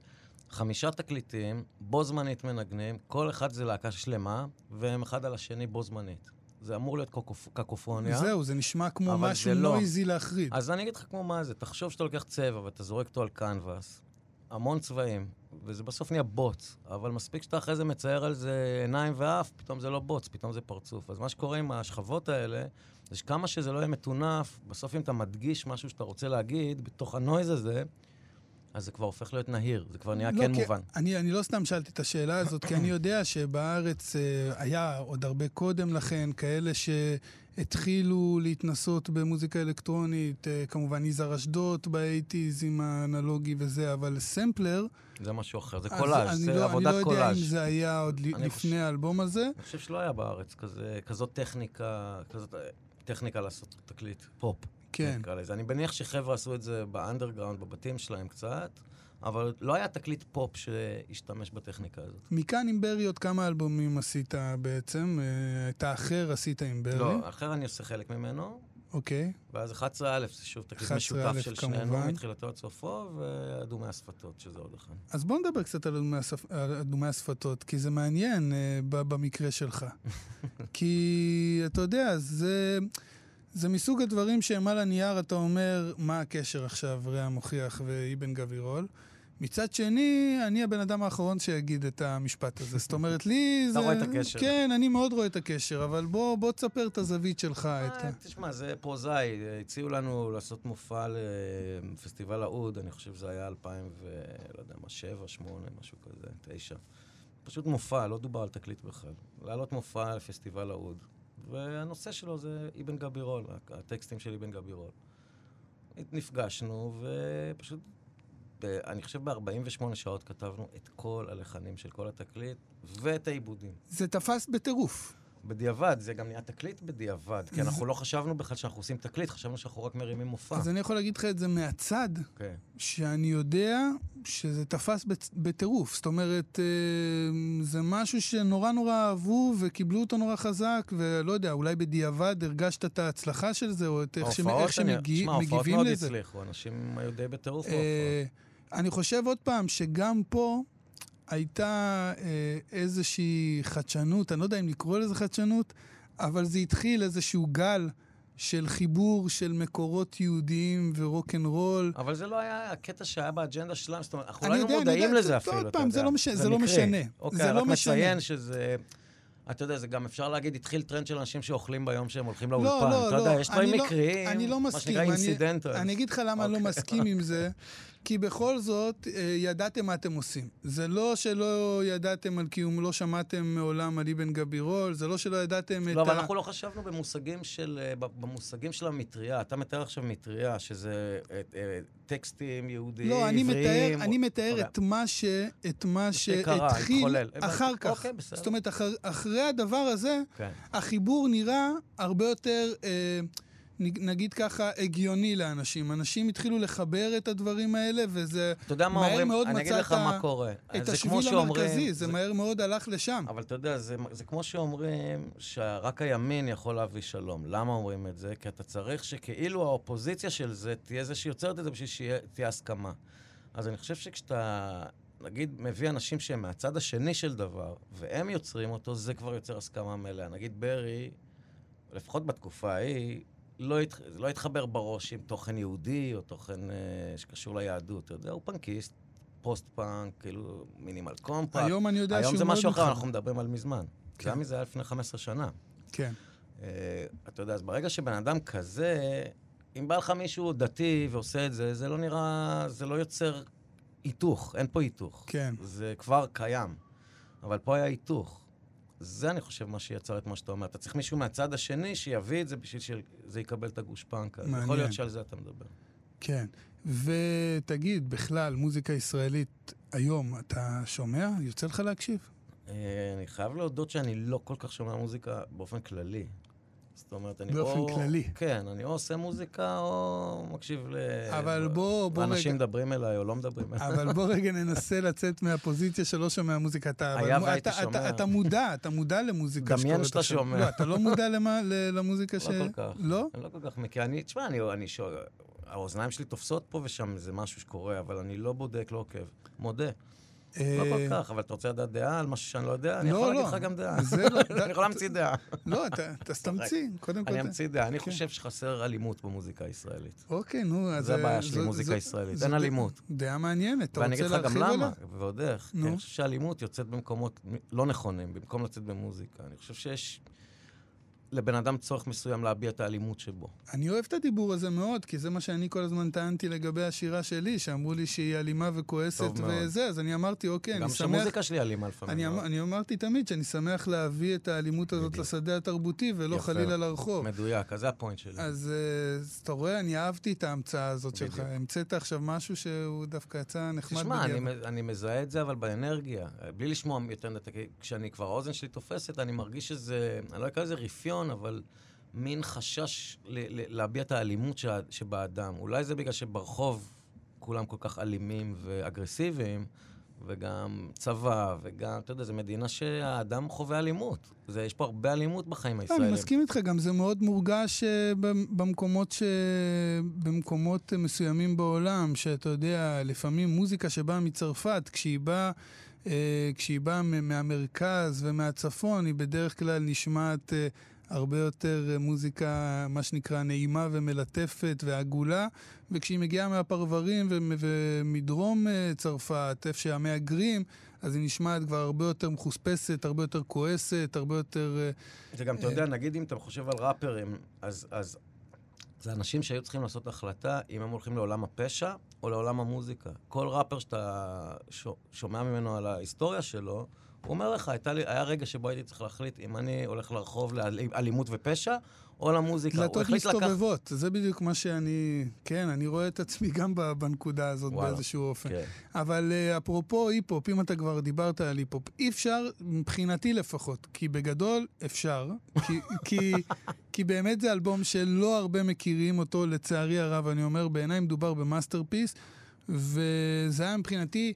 חמישה תקליטים, בו זמנית מנגנים, כל אחד זה להקה שלמה, והם אחד על השני בו זמנית. זה אמור להיות. קקופוניה. זהו, זה נשמע כמו משהו לא. נויזי להחריד. אז אני אגיד לך כמו מה זה, תחשוב שאתה לוקח צבע ואתה זורק אותו על קנבס, המון צבעים, וזה בסוף נהיה בוץ, אבל מספיק שאתה אחרי זה מצייר על זה עיניים ואף, פתאום זה לא בוץ, פתאום זה פרצוף. אז מה שקורה עם השכבות האלה, זה שכמה שזה לא יהיה מטונף, בסוף אם אתה מדגיש משהו שאתה רוצה להגיד, בתוך הנויז הזה, אז זה כבר הופך להיות נהיר, זה כבר נהיה לא, כן כי מובן. אני, אני לא סתם שאלתי את השאלה הזאת, כי אני יודע שבארץ אה, היה עוד הרבה קודם לכן כאלה שהתחילו להתנסות במוזיקה אלקטרונית, אה, כמובן יזהר אשדות ב eighties עם האנלוגי וזה, אבל סמפלר, זה משהו אחר, זה אז קולאז', זה לא, עבודת אני לא יודע קולאז'. אם זה היה עוד לפני חושב- האלבום הזה. אני חושב שלא היה בארץ כזה, כזאת טכניקה, כזאת אה, טכניקה לעשות תקליט פופ. כן. נקרא לזה. אני מניח שחבר'ה עשו את זה באנדרגראונד, בבתים שלהם קצת, אבל לא היה תקליט פופ שהשתמש בטכניקה הזאת. מכאן עם ברי עוד כמה אלבומים עשית בעצם? אה, את האחר עשית עם ברי, לא, אחר אני עושה חלק ממנו, אוקיי. ואז 11א זה שוב תקליט 11א משותף של שנינו. מתחילתו עד סופו, ואדומי השפתות, שזה עוד אחד. אז בוא נדבר קצת על אדומי, השפתות, כי זה מעניין אה, במקרה שלך. כי אתה יודע, זה, זה מסוג הדברים שהם על הנייר, אתה אומר, מה הקשר עכשיו, רע מוכיח ואיבן גבירול. מצד שני, אני הבן אדם האחרון שיגיד את המשפט הזה. זאת אומרת, לי זה... רואה את הקשר. כן, אני מאוד רואה את הקשר, אבל בוא, בוא תספר את הזווית שלך. את ה... אה, תשמע, זה פרוזאי. הציעו לנו לעשות מופע לפסטיבל האוד, אני חושב שזה היה 2000 ו... לא יודע מה, 7, 8, משהו כזה, 9. פשוט מופע, לא דובר על תקליט בכלל. להעלות מופע לפסטיבל האוד. והנושא שלו זה אבן גבירול, הטקסטים של אבן גבירול. נפגשנו, ופשוט, ב- אני חושב ב-48 שעות כתבנו את כל הלחנים של כל התקליט, ואת העיבודים. זה תפס בטירוף. בדיעבד, זה גם נהיה תקליט בדיעבד, כי אנחנו לא חשבנו בכלל שאנחנו עושים תקליט, חשבנו שאנחנו רק מרימים מופע. אז אני יכול להגיד לך את זה מהצד, כן. שאני יודע שזה תפס בטירוף. זאת אומרת, אה, זה משהו שנורא נורא אהבו וקיבלו אותו נורא חזק, ולא יודע, אולי בדיעבד הרגשת את ההצלחה של זה, או את איך, שמ- ההופעות, איך אני- שמגיעים תשמע, ההופעות מאוד לזה. הצליחו, אנשים היו די בטירוף אה, בהופעות. אני חושב עוד פעם שגם פה הייתה אה, איזושהי חדשנות, אני לא יודע אם לקרוא לזה חדשנות, אבל זה התחיל איזשהו גל של חיבור של מקורות יהודיים ורוקנרול. אבל זה לא היה הקטע שהיה באג'נדה שלנו, זאת אומרת, אנחנו לא היינו מודעים לזה אפילו, אתה פעם, יודע. זה לא מש- זה לא. משנה. אוקיי, זה לא רק משנה. מציין שזה... אתה יודע, זה גם אפשר להגיד, התחיל טרנד של אנשים שאוכלים ביום שהם הולכים לא, לאולפן. לא, אתה לא. יודע, יש דברים לא- מקריים, אני לא מה. שנקרא incidental. אני אגיד לך למה אני לא אוקיי. מסכים עם זה, כי בכל זאת, אה, ידעתם מה אתם עושים. זה לא שלא ידעתם על קיום, לא שמעתם מעולם על אבן גבירול, זה לא שלא ידעתם את לא, אבל ה... אנחנו לא חשבנו במושגים של, אה, במושגים של המטריה. אתה מתאר עכשיו מטריה, שזה אה, טקסטים יהודיים, לא, אני מתאר, עבריים. אני מתאר אוקיי. את מה ש... את מה שקרה, שהתחיל התחולל. אחר. כך. אוקיי, בסדר. זאת אומרת, אחר, אחרי הדבר הזה, כן. החיבור נראה הרבה יותר, אה, נגיד ככה, הגיוני לאנשים. אנשים התחילו לחבר את הדברים האלה, וזה אתה יודע מה מהר אומרים? מאוד אני אגיד מצא לך את ה- מה קורה. את זה השביל כמו שאומרים- המרכזי, זה מהר מאוד הלך לשם. אבל אתה יודע, זה, זה כמו שאומרים שרק הימין יכול להביא שלום. למה אומרים את זה? כי אתה צריך שכאילו האופוזיציה של זה תהיה זה שיוצרת את זה בשביל שתהיה הסכמה. אז אני חושב שכשאתה, נגיד, מביא אנשים שהם מהצד השני של דבר, והם יוצרים אותו, זה כבר יוצר הסכמה מלאה. נגיד ברי, לפחות בתקופה ההיא, לא, הת... זה לא התחבר בראש עם תוכן יהודי או תוכן אה, שקשור ליהדות. אתה יודע, הוא פאנקיסט, פוסט-פאנק, כאילו Minimal Compact. היום אני יודע היום שהוא זה מאוד משהו אחר, מתחבר. אנחנו מדברים על מזמן. כן. גם מזה היה לפני 15 שנה. כן. אה, אתה יודע, אז ברגע שבן אדם כזה, אם בא לך מישהו דתי ועושה את זה, זה לא נראה, זה לא יוצר היתוך, אין פה היתוך. כן. זה כבר קיים. אבל פה היה היתוך. זה, אני חושב, מה שיצר את מה שאתה אומר. אתה צריך מישהו מהצד השני שיביא את זה בשביל שזה יקבל את הגושפנקה. אז יכול מעניין. להיות שעל זה אתה מדבר. כן. ותגיד, בכלל, מוזיקה ישראלית היום, אתה שומע? יוצא לך להקשיב? אה, אני חייב להודות שאני לא כל כך שומע מוזיקה באופן כללי. זאת אומרת, אני באופן או... כללי. כן, אני או עושה מוזיקה או מקשיב ל... אבל בוא, בוא אנשים רגע, מדברים אליי או לא מדברים אליי. אבל בוא רגע ננסה לצאת מהפוזיציה שלא שומע מוזיקה. אתה, היה והייתי אתה, שומע. אתה, אתה מודע, אתה מודע למוזיקה דמיין שאתה. שומע. לא, אתה לא מודע למה, למוזיקה ש... לא כל כך. לא? אני לא כל כך מכיר. אני, תשמע, אני, אני שואל, האוזניים שלי תופסות פה ושם איזה משהו שקורה, אבל אני לא בודק, לא עוקב. מודה. לא אה, כל כך, אבל אתה רוצה לדעת דעה על משהו שאני לא יודע? אני לא, יכול לא. להגיד לך גם דעה. לא- אני יכול להמציא דעה. לא, אתה תמציא, קודם כל. אני אמציא דעה. אני כן. חושב שחסר אלימות במוזיקה הישראלית. אוקיי, נו, אז... זה הבעיה אה, שלי, זו- מוזיקה ישראלית. אין אלימות. דעה מעניינת, אתה ואני רוצה אגיד לך גם להרחיב למה, עליה? ועוד איך. אני חושב שאלימות יוצאת במקומות לא נכונים, במקום לצאת במוזיקה. אני חושב שיש לבן אדם צורך מסוים להביע את האלימות שבו. אני אוהב את הדיבור הזה מאוד, כי זה מה שאני כל הזמן טענתי לגבי השירה שלי, שאמרו לי שהיא אלימה וכועסת. וזה, אז אני אמרתי, אוקיי, גם אני שמח... שהמוזיקה שלי אלימה לפעמים. אני, אמ- מאוד. אני אמרתי תמיד שאני שמח להביא את האלימות הזאת בדיוק. לשדה התרבותי, ולא יפה. חלילה לרחוב. מדויק, אז זה הפוינט שלי. אז אז אתה רואה, אני אהבתי את ההמצאה הזאת שלך. בדיוק. המצאת עכשיו משהו שהוא דווקא יצא נחמד תשמע, אני, אני מזהה את זה, אבל באנרגיה. בלי לשמוע יותר. כשאני כבר, האוזן שלי תופסת, אני מרגיש שזה, אני לא אקרא לזה רפיון, אבל מין חשש ל- ל- להביע את האלימות שה- שבאדם. אולי זה בגלל שברחוב כולם כל כך אלימים ואגרסיביים, וגם צבא, וגם, אתה יודע, זו מדינה שהאדם חווה אלימות. זה, יש פה הרבה אלימות בחיים לא, הישראלים. אני מסכים איתך, גם זה מאוד מורגש אה, במ- במקומות, ש... במקומות מסוימים בעולם, שאתה יודע, לפעמים מוזיקה שבאה מצרפת, כשהיא באה... אה, כשהיא באה מהמרכז ומהצפון, היא בדרך כלל נשמעת אה, הרבה יותר אה, מוזיקה, מה שנקרא, נעימה ומלטפת ועגולה, וכשהיא מגיעה מהפרברים ומ- ומדרום אה, צרפת, איפה שהמהגרים, אז היא נשמעת כבר הרבה יותר מחוספסת, הרבה יותר כועסת, הרבה יותר... אה, וגם, אתה יודע, נגיד אם אתה חושב על ראפרים, אז, אז זה אנשים שהיו צריכים לעשות החלטה אם הם הולכים לעולם הפשע או לעולם המוזיקה. כל ראפר שאתה שומע ממנו על ההיסטוריה שלו, הוא אומר לך, לי, היה רגע שבו הייתי צריך להחליט אם אני הולך לרחוב לאלימות ופשע או למוזיקה. דלתות. מסתובבות, זה בדיוק מה שאני... כן, אני רואה את עצמי גם בנקודה הזאת וואלה. באיזשהו אופן. כן. אבל אה, אפרופו היפ-הופ, אם אתה כבר דיברת על היפ-הופ, אי אפשר, מבחינתי לפחות, כי בגדול אפשר, כי, כי, כי באמת זה אלבום שלא הרבה מכירים אותו, לצערי הרב, אני אומר, בעיניי מדובר ב masterpiece, וזה היה מבחינתי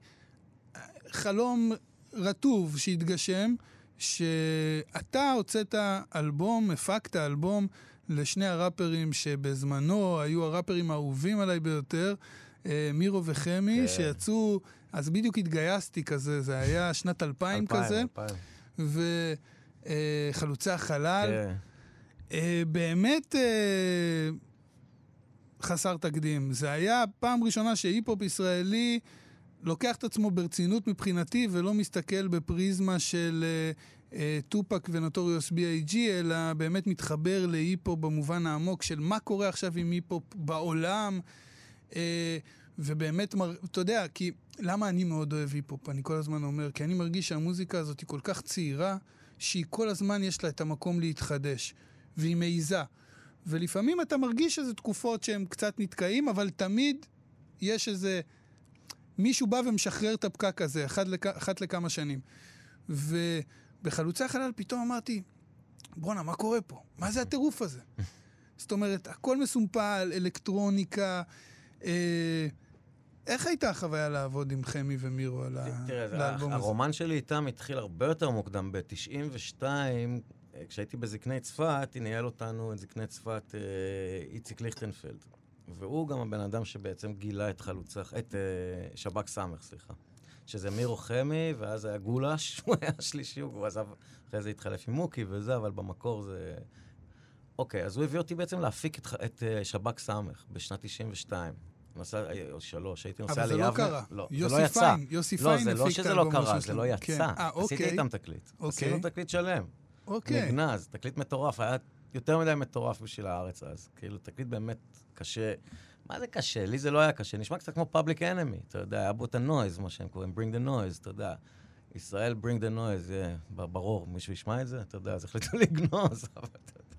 חלום רטוב שהתגשם, שאתה הוצאת אלבום, הפקת אלבום לשני הראפרים שבזמנו היו הראפרים האהובים עליי ביותר, אה, מירו וחמי, כן. שיצאו, אז בדיוק התגייסתי כזה, זה היה שנת 2000 אלפיים, כזה, אלפיים. וחלוצי החלל. כן. אה, באמת אה, חסר תקדים. זה היה פעם ראשונה שהיפ-הופ ישראלי לוקח את עצמו ברצינות מבחינתי ולא מסתכל בפריזמה של אה, אה, Tupac ו Notorious B.I.G, אלא באמת מתחבר להיפ-הופ במובן העמוק של מה קורה עכשיו עם היפ-הופ בעולם. אה, ובאמת, מר... אתה יודע, כי למה אני מאוד אוהב היפ-הופ? אני כל הזמן אומר, כי אני מרגיש שהמוזיקה הזאת היא כל כך צעירה, שהיא כל הזמן יש לה את המקום להתחדש, והיא מעיזה. ולפעמים אתה מרגיש איזה תקופות שהם קצת נתקעים, אבל תמיד יש איזה... מישהו בא ומשחרר את הפקק הזה, אחת, לכ... אחת לכמה שנים. ובחלוצי החלל פתאום אמרתי, בואנה, מה קורה פה? מה זה הטירוף הזה? זאת אומרת, הכל מסומפל, אלקטרוניקה. אה, איך הייתה החוויה לעבוד עם חמי ומירו על ה- תראה, זה- לאלבום הזה? הרומן שלי איתם התחיל הרבה יותר מוקדם. ב-92, כשהייתי בזקני צפת, ניהל אותנו את זקני צפת אה, איציק ליכטנפלד. והוא גם הבן אדם שבעצם גילה את חלוצה, את אה, שב"כ סמך, סליחה. שזה מירו חמי, ואז היה גולש, הוא היה השלישי, הוא עזב, אחרי זה התחלף עם מוקי וזה, אבל במקור זה... אוקיי, אז הוא הביא אותי בעצם להפיק את, את אה, שב"כ ס' בשנת 92. נוסע, אה, או שלוש, הייתי נוסע אבל זה ליבנה. לא קרה. לא, זה לא יצא. פיין, יוסי לא, פיין זה לא הפיק את שזה לא האלבום קרה, הראשון זה לא. יצא. כן. עשיתי אוקיי. איתם תקליט. אוקיי. עשינו תקליט שלם. אוקיי. נגנז, תקליט מטורף, היה יותר מדי מטורף בשביל הארץ אז. כאילו, תקליט באמת קשה. מה זה קשה? לי זה לא היה קשה, נשמע קצת כמו Public Enemy, אתה יודע, היה בו את ה noise, מה שהם קוראים, bring the noise, אתה יודע. ישראל bring the noise, ב- ברור, מישהו ישמע את זה? אתה יודע, אז החליטו לגנוז, אבל אתה יודע.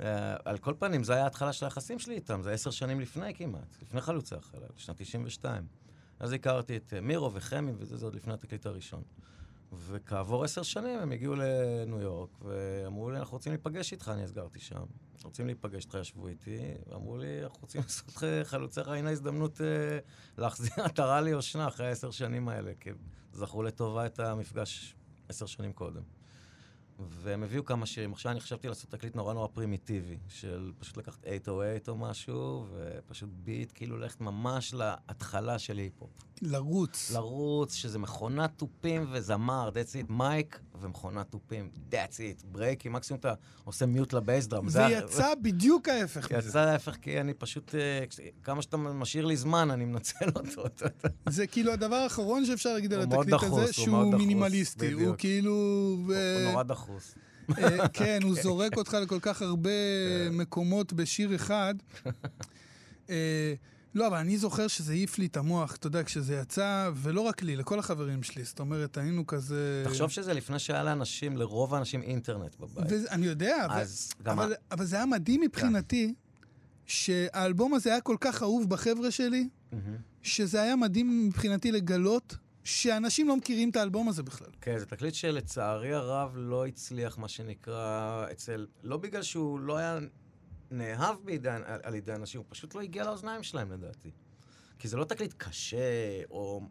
אה, על כל פנים, זו הייתה ההתחלה של היחסים שלי איתם, זה עשר שנים לפני כמעט, לפני חלוצי החלל, שנת 92. אז הכרתי את אה, מירו וחמי, וזה זה עוד לפני התקליט הראשון. וכעבור עשר שנים הם הגיעו לניו יורק, ואמרו לי, אנחנו רוצים להיפגש איתך, אני הסגרתי שם. רוצים להיפגש איתך, ישבו איתי, ואמרו לי, אנחנו רוצים לעשות לך חלוציך, הנה הזדמנות אה, להחזיר עטרה ליושנה אחרי העשר שנים האלה, כי זכו לטובה את המפגש עשר שנים קודם. והם הביאו כמה שירים. עכשיו אני חשבתי לעשות תקליט נורא נורא פרימיטיבי, של פשוט לקחת 808 או משהו, ופשוט ביט, כאילו ללכת ממש להתחלה של היפ-הופ. לרוץ. לרוץ, שזה מכונת תופים וזמר, that's it, מייק ומכונת תופים, that's it, ברייקים, מקסימום אתה עושה מיוט לבייס דראם. זה ויצא בדיוק ההפך מזה. יצא ההפך, כי אני פשוט, אה, כמה שאתה משאיר לי זמן, אני מנצל אותו. זה כאילו הדבר האחרון שאפשר להגיד על התקליט הזה, שהוא מינימליסטי. הוא. כאילו... אה, הוא נורא דחוס. אה, כן, הוא זורק אותך לכל כך הרבה כן. מקומות בשיר אחד. לא, אבל אני זוכר שזה העיף לי את המוח, אתה יודע, כשזה יצא, ולא רק לי, לכל החברים שלי. זאת אומרת, היינו כזה... תחשוב שזה לפני שהיה לאנשים, לרוב האנשים אינטרנט בבית. ואני יודע, אבל- אז גם... אבל, אבל זה היה מדהים מבחינתי, שהאלבום הזה היה כל כך אהוב בחבר'ה שלי, מהמם. שזה היה מדהים מבחינתי לגלות שאנשים לא מכירים את האלבום הזה בכלל. כן, זה תקליט שלצערי הרב לא הצליח, מה שנקרא, אצל... לא בגלל שהוא לא היה נאהב בידי, על, על ידי אנשים, הוא פשוט לא הגיע לאוזניים שלהם, לדעתי. כי זה לא תקליט קשה, או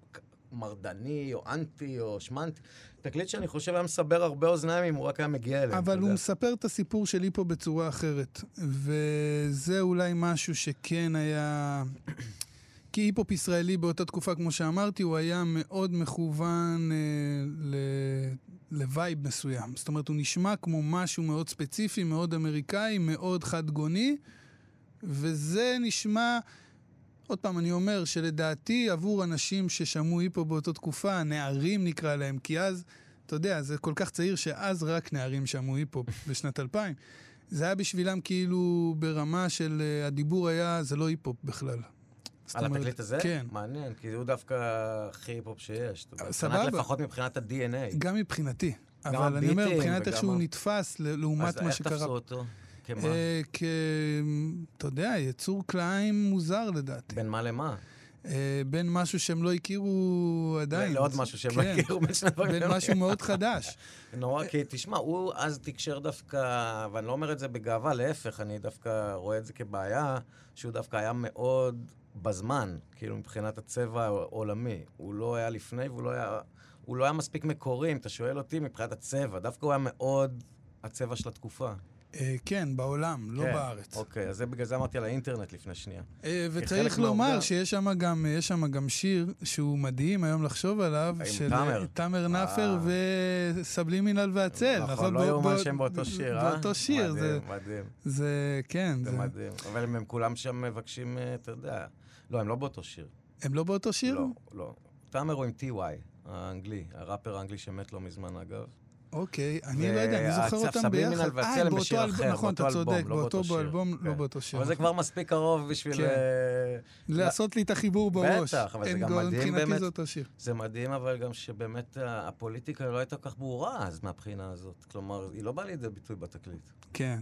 מרדני, או אנטי, או שמנטי. תקליט שאני חושב היה מסבר הרבה אוזניים אם הוא רק היה מגיע אליהם. אבל הוא יודע. מספר את הסיפור שלי פה בצורה אחרת. וזה אולי משהו שכן היה... כי היפ-הופ ישראלי באותה תקופה, כמו שאמרתי, הוא היה מאוד מכוון אה, ל... ל vibe מסוים. זאת אומרת, הוא נשמע כמו משהו מאוד ספציפי, מאוד אמריקאי, מאוד חד גוני, וזה נשמע... עוד פעם, אני אומר שלדעתי עבור אנשים ששמעו היפו באותה תקופה, נערים נקרא להם, כי אז, אתה יודע, זה כל כך צעיר שאז רק נערים שמעו היפו בשנת 2000. זה היה בשבילם כאילו ברמה של אה, הדיבור היה, זה לא היפ-הופ בכלל. על התקליט הזה? כן. מעניין, כי הוא דווקא הכי היפ-הופ שיש. סבבה. לפחות מבחינת ה-DNA. גם מבחינתי. אבל אני אומר, מבחינת איך שהוא נתפס לעומת מה אז שקרה. איך תפסו אותו? כמה? אה, כ... אתה יודע, יצור כלאיים מוזר לדעתי. בין מה למה? אה, בין משהו שהם לא הכירו עדיין. לעוד משהו שהם לא כן. הכירו בין שני דברים. בין משהו מאוד חדש. נורא, כי תשמע, הוא אז תקשר דווקא, ואני לא אומר את זה בגאווה, להפך, אני דווקא רואה את זה כבעיה, שהוא דווקא היה מאוד בזמן, כאילו מבחינת הצבע העולמי. הוא לא היה לפני והוא לא היה, הוא לא היה מספיק מקורי, אם אתה שואל אותי, מבחינת הצבע. דווקא הוא היה מאוד הצבע של התקופה. אה, כן, בעולם, לא כן, בארץ. אוקיי, אז זה בגלל זה אמרתי על האינטרנט לפני שנייה. אה, וצריך לומר שיש שם גם, יש שם גם שיר שהוא מדהים היום לחשוב עליו, של תאמר. אה, תאמר נאפר וסבלימינל והצל. נכון, לא בא- יאומן בא- שהם באותו שיר, אה? באותו שיר, זה- מדהים, מדהים. זה, כן, זה זה- מדהים. אבל הם כולם שם מבקשים, אה, אתה יודע... לא, הם לא באותו שיר. הם לא באותו שיר? לא, לא. תאמר הוא עם טי.וואי, האנגלי, הראפר האנגלי שמת לא מזמן, אגב. אוקיי, אני לא יודע, אני זוכר אותם ביחד. אה, הם באותו אלבום, נכון, אתה צודק, לא באותו. אלבום, לא כן. באותו שיר. אבל זה כבר מספיק קרוב בשביל... כן. אה, לעשות לי את החיבור בראש. בטח, אבל זה גם מדהים מבחינתי באמת. זה אותו שיר. זה מדהים, אבל גם שבאמת אה, הפוליטיקה לא הייתה כל כך ברורה אז מהבחינה הזאת. כלומר, היא לא באה לידי ביטוי בתקליט. כן.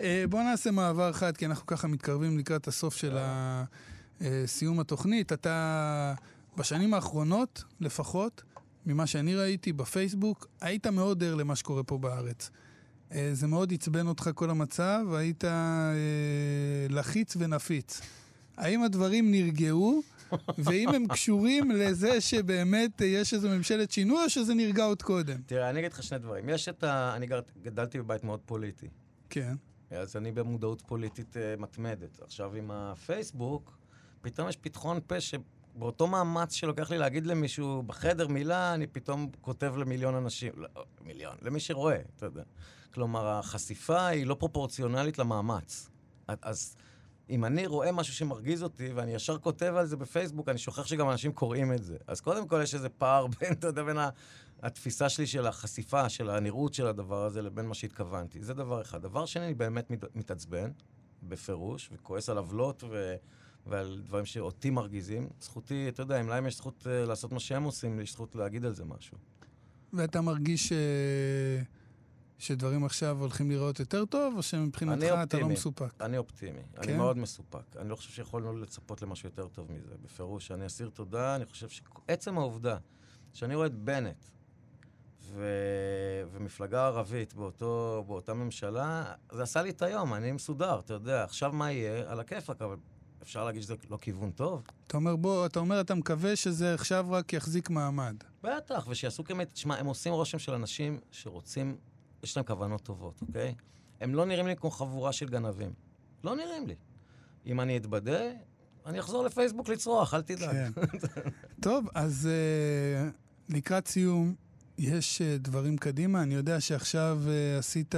אה, בוא נעשה מעבר אחד, כי אנחנו ככה מתקרבים לקראת הסוף של ה- סיום התוכנית. אתה, בשנים האחרונות, לפחות, ממה שאני ראיתי בפייסבוק, היית מאוד ער למה שקורה פה בארץ. אה, זה מאוד עצבן אותך כל המצב, היית אה, לחיץ ונפיץ. האם הדברים נרגעו, ואם הם קשורים לזה שבאמת אה, יש איזו ממשלת שינוי, או שזה נרגע עוד קודם? תראה, אני אגיד לך שני דברים. יש את ה... אני גר... גדלתי בבית מאוד פוליטי. כן. אז אני במודעות פוליטית uh, מתמדת. עכשיו, עם הפייסבוק, פתאום יש פתחון פה באותו מאמץ שלוקח לי להגיד למישהו בחדר מילה, אני פתאום כותב למיליון אנשים, לא, מיליון, למי שרואה, אתה יודע. כלומר, החשיפה היא לא פרופורציונלית למאמץ. אז אם אני רואה משהו שמרגיז אותי, ואני ישר כותב על זה בפייסבוק, אני שוכח שגם אנשים קוראים את זה. אז קודם כל יש איזה פער בין, אתה יודע, בין התפיסה שלי של החשיפה, של הנראות של הדבר הזה, לבין מה שהתכוונתי. זה דבר אחד. דבר שני, אני באמת מתעצבן, בפירוש, וכועס על עוולות ו... ועל דברים שאותי מרגיזים. זכותי, אתה יודע, אם להם יש זכות uh, לעשות מה שהם עושים, יש זכות להגיד על זה משהו. ואתה מרגיש ש... שדברים עכשיו הולכים לראות יותר טוב, או שמבחינתך אתה לא מסופק? אני אופטימי. כן? אני מאוד מסופק. אני לא חושב שיכולנו לצפות למשהו יותר טוב מזה. בפירוש, אני אסיר תודה, אני חושב שעצם העובדה שאני רואה את בנט ו... ומפלגה ערבית באותו, באותה ממשלה, זה עשה לי את היום, אני מסודר, אתה יודע. עכשיו מה יהיה? על הכיפאק, אבל אפשר להגיד שזה לא כיוון טוב. אתה אומר, בוא, אתה אומר, אתה מקווה שזה עכשיו רק יחזיק מעמד. בטח, ושיעשו כמת, תשמע, הם עושים רושם של אנשים שרוצים, יש להם כוונות טובות, אוקיי? הם לא נראים לי כמו חבורה של גנבים. לא נראים לי. אם אני אתבדה, אני אחזור לפייסבוק לצרוח, אל תדאג. כן. טוב, אז uh, לקראת סיום, יש uh, דברים קדימה. אני יודע שעכשיו uh, עשית,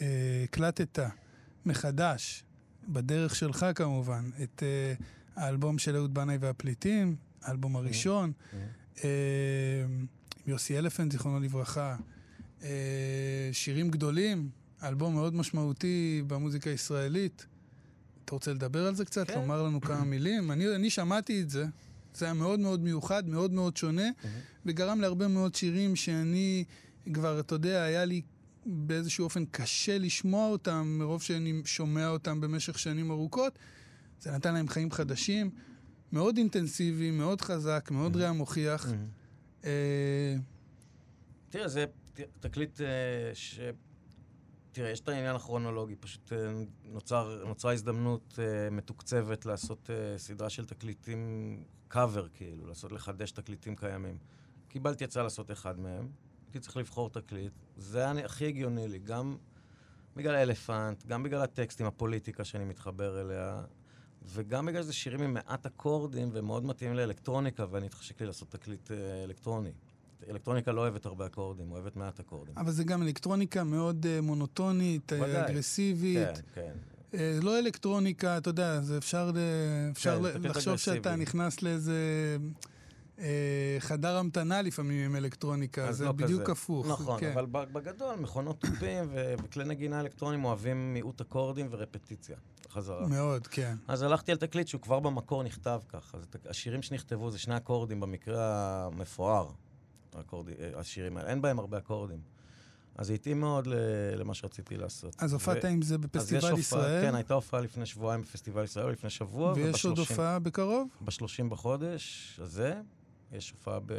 הקלטת מחדש בדרך שלך כמובן, את uh, האלבום של אהוד בנאי והפליטים, האלבום הראשון, uh, עם יוסי אלפנט, זיכרונו לברכה, uh, שירים גדולים, אלבום מאוד משמעותי במוזיקה הישראלית. אתה רוצה לדבר על זה קצת? כן. לומר לנו כמה מילים? אני, אני שמעתי את זה, זה היה מאוד מאוד מיוחד, מאוד מאוד שונה, וגרם להרבה מאוד שירים שאני כבר, אתה יודע, היה לי באיזשהו אופן קשה לשמוע אותם, מרוב שאני שומע אותם במשך שנים ארוכות. זה נתן להם חיים חדשים, מאוד אינטנסיבי, מאוד חזק, מאוד רע מוכיח. אה, תראה, זה תקליט אה, ש... תראה, יש את העניין הכרונולוגי, פשוט אה, נוצר, נוצרה הזדמנות מתוקצבת לעשות סדרה של תקליטים, קאבר כאילו, לעשות, לחדש תקליטים קיימים. קיבלתי הצעה לעשות אחד מהם. הייתי צריך לבחור תקליט. זה היה הכי הגיוני לי, גם בגלל האלפנט, גם בגלל הטקסטים, הפוליטיקה שאני מתחבר אליה, וגם בגלל שזה שירים עם מעט אקורדים ומאוד מתאים לאלקטרוניקה, ואני התחשק לי לעשות תקליט אה, אלקטרוני. אלקטרוניקה לא אוהבת הרבה אקורדים, אוהבת מעט אקורדים. אבל זה גם אלקטרוניקה מאוד uh, מונוטונית, uh, אגרסיבית. כן, כן. לא אלקטרוניקה, אתה יודע, זה אפשר, אפשר כן, לחשוב שאתה נכנס לאיזה... אה, חדר המתנה לפעמים עם אלקטרוניקה, זה לא בדיוק כזה. הפוך. נכון, כן. אבל בגדול, מכונות תופים וכלי נגינה אלקטרונים אוהבים מיעוט אקורדים ורפטיציה. חזרה. מאוד, כן. אז הלכתי על תקליט שהוא כבר במקור נכתב ככה. השירים שנכתבו זה שני אקורדים במקרה המפואר, האקורדי, אה, השירים האלה. אין בהם הרבה אקורדים. אז זה התאים מאוד למה שרציתי לעשות. אז הופעת ו... עם זה בפסטיבל ישראל? כן, הייתה הופעה לפני שבועיים בפסטיבל ישראל, לפני שבוע. ויש עוד הופעה בקרוב? ב-30 בחודש הזה, יש הופעה ב...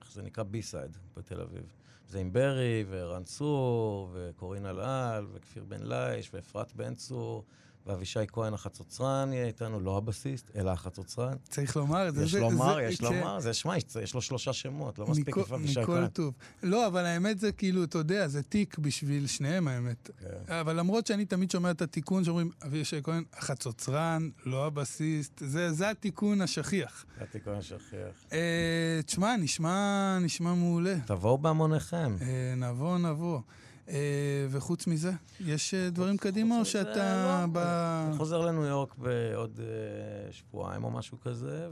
איך זה נקרא? בי-סייד בתל אביב. זה עם ברי, וערן צור, וקורין אלעל, וכפיר בן לייש, ואפרת בן צור. ואבישי כהן החצוצרן יהיה איתנו, לא הבסיסט, אלא החצוצרן. צריך לומר את זה. יש זה, לומר, זה, יש כן. לומר, זה שמע, יש לו שלושה שמות, לא מספיק עם אבישי כהן. מכל טוב. לא, אבל האמת זה כאילו, אתה יודע, זה תיק בשביל שניהם האמת. כן. אבל למרות שאני תמיד שומע את התיקון שאומרים, אבישי כהן, החצוצרן, לא הבסיסט, זה, זה התיקון השכיח. זה התיקון השכיח. אה, תשמע, נשמע, נשמע מעולה. תבואו בהמוניכם. אה, נבוא, נבוא. אה, וחוץ מזה, יש אה, דברים קדימה או שאתה לא, ב... חוזר לניו יורק בעוד אה, שבועיים או משהו כזה,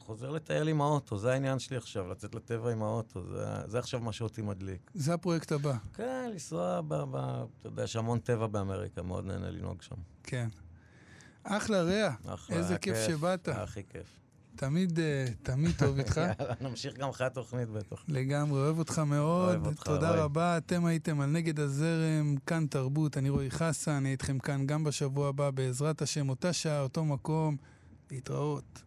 וחוזר לטייל עם האוטו, זה העניין שלי עכשיו, לצאת לטבע עם האוטו, זה, זה עכשיו מה שאותי מדליק. זה הפרויקט הבא. כן, לנסוע, ב, ב, אתה יודע, יש המון טבע באמריקה, מאוד נהנה לנהוג שם. כן. אחלה רע, איזה כיף שבאת. הכי כיף. תמיד, אה, תמיד טוב איתך. יאללה, נמשיך גם אחרי התוכנית בטח. לגמרי, אוהב אותך מאוד. אוהב אותך, תודה רוי. רבה. אתם הייתם על נגד הזרם, כאן תרבות, אני רועי חסן, אני איתכם כאן גם בשבוע הבא, בעזרת השם, אותה שעה, אותו מקום. להתראות.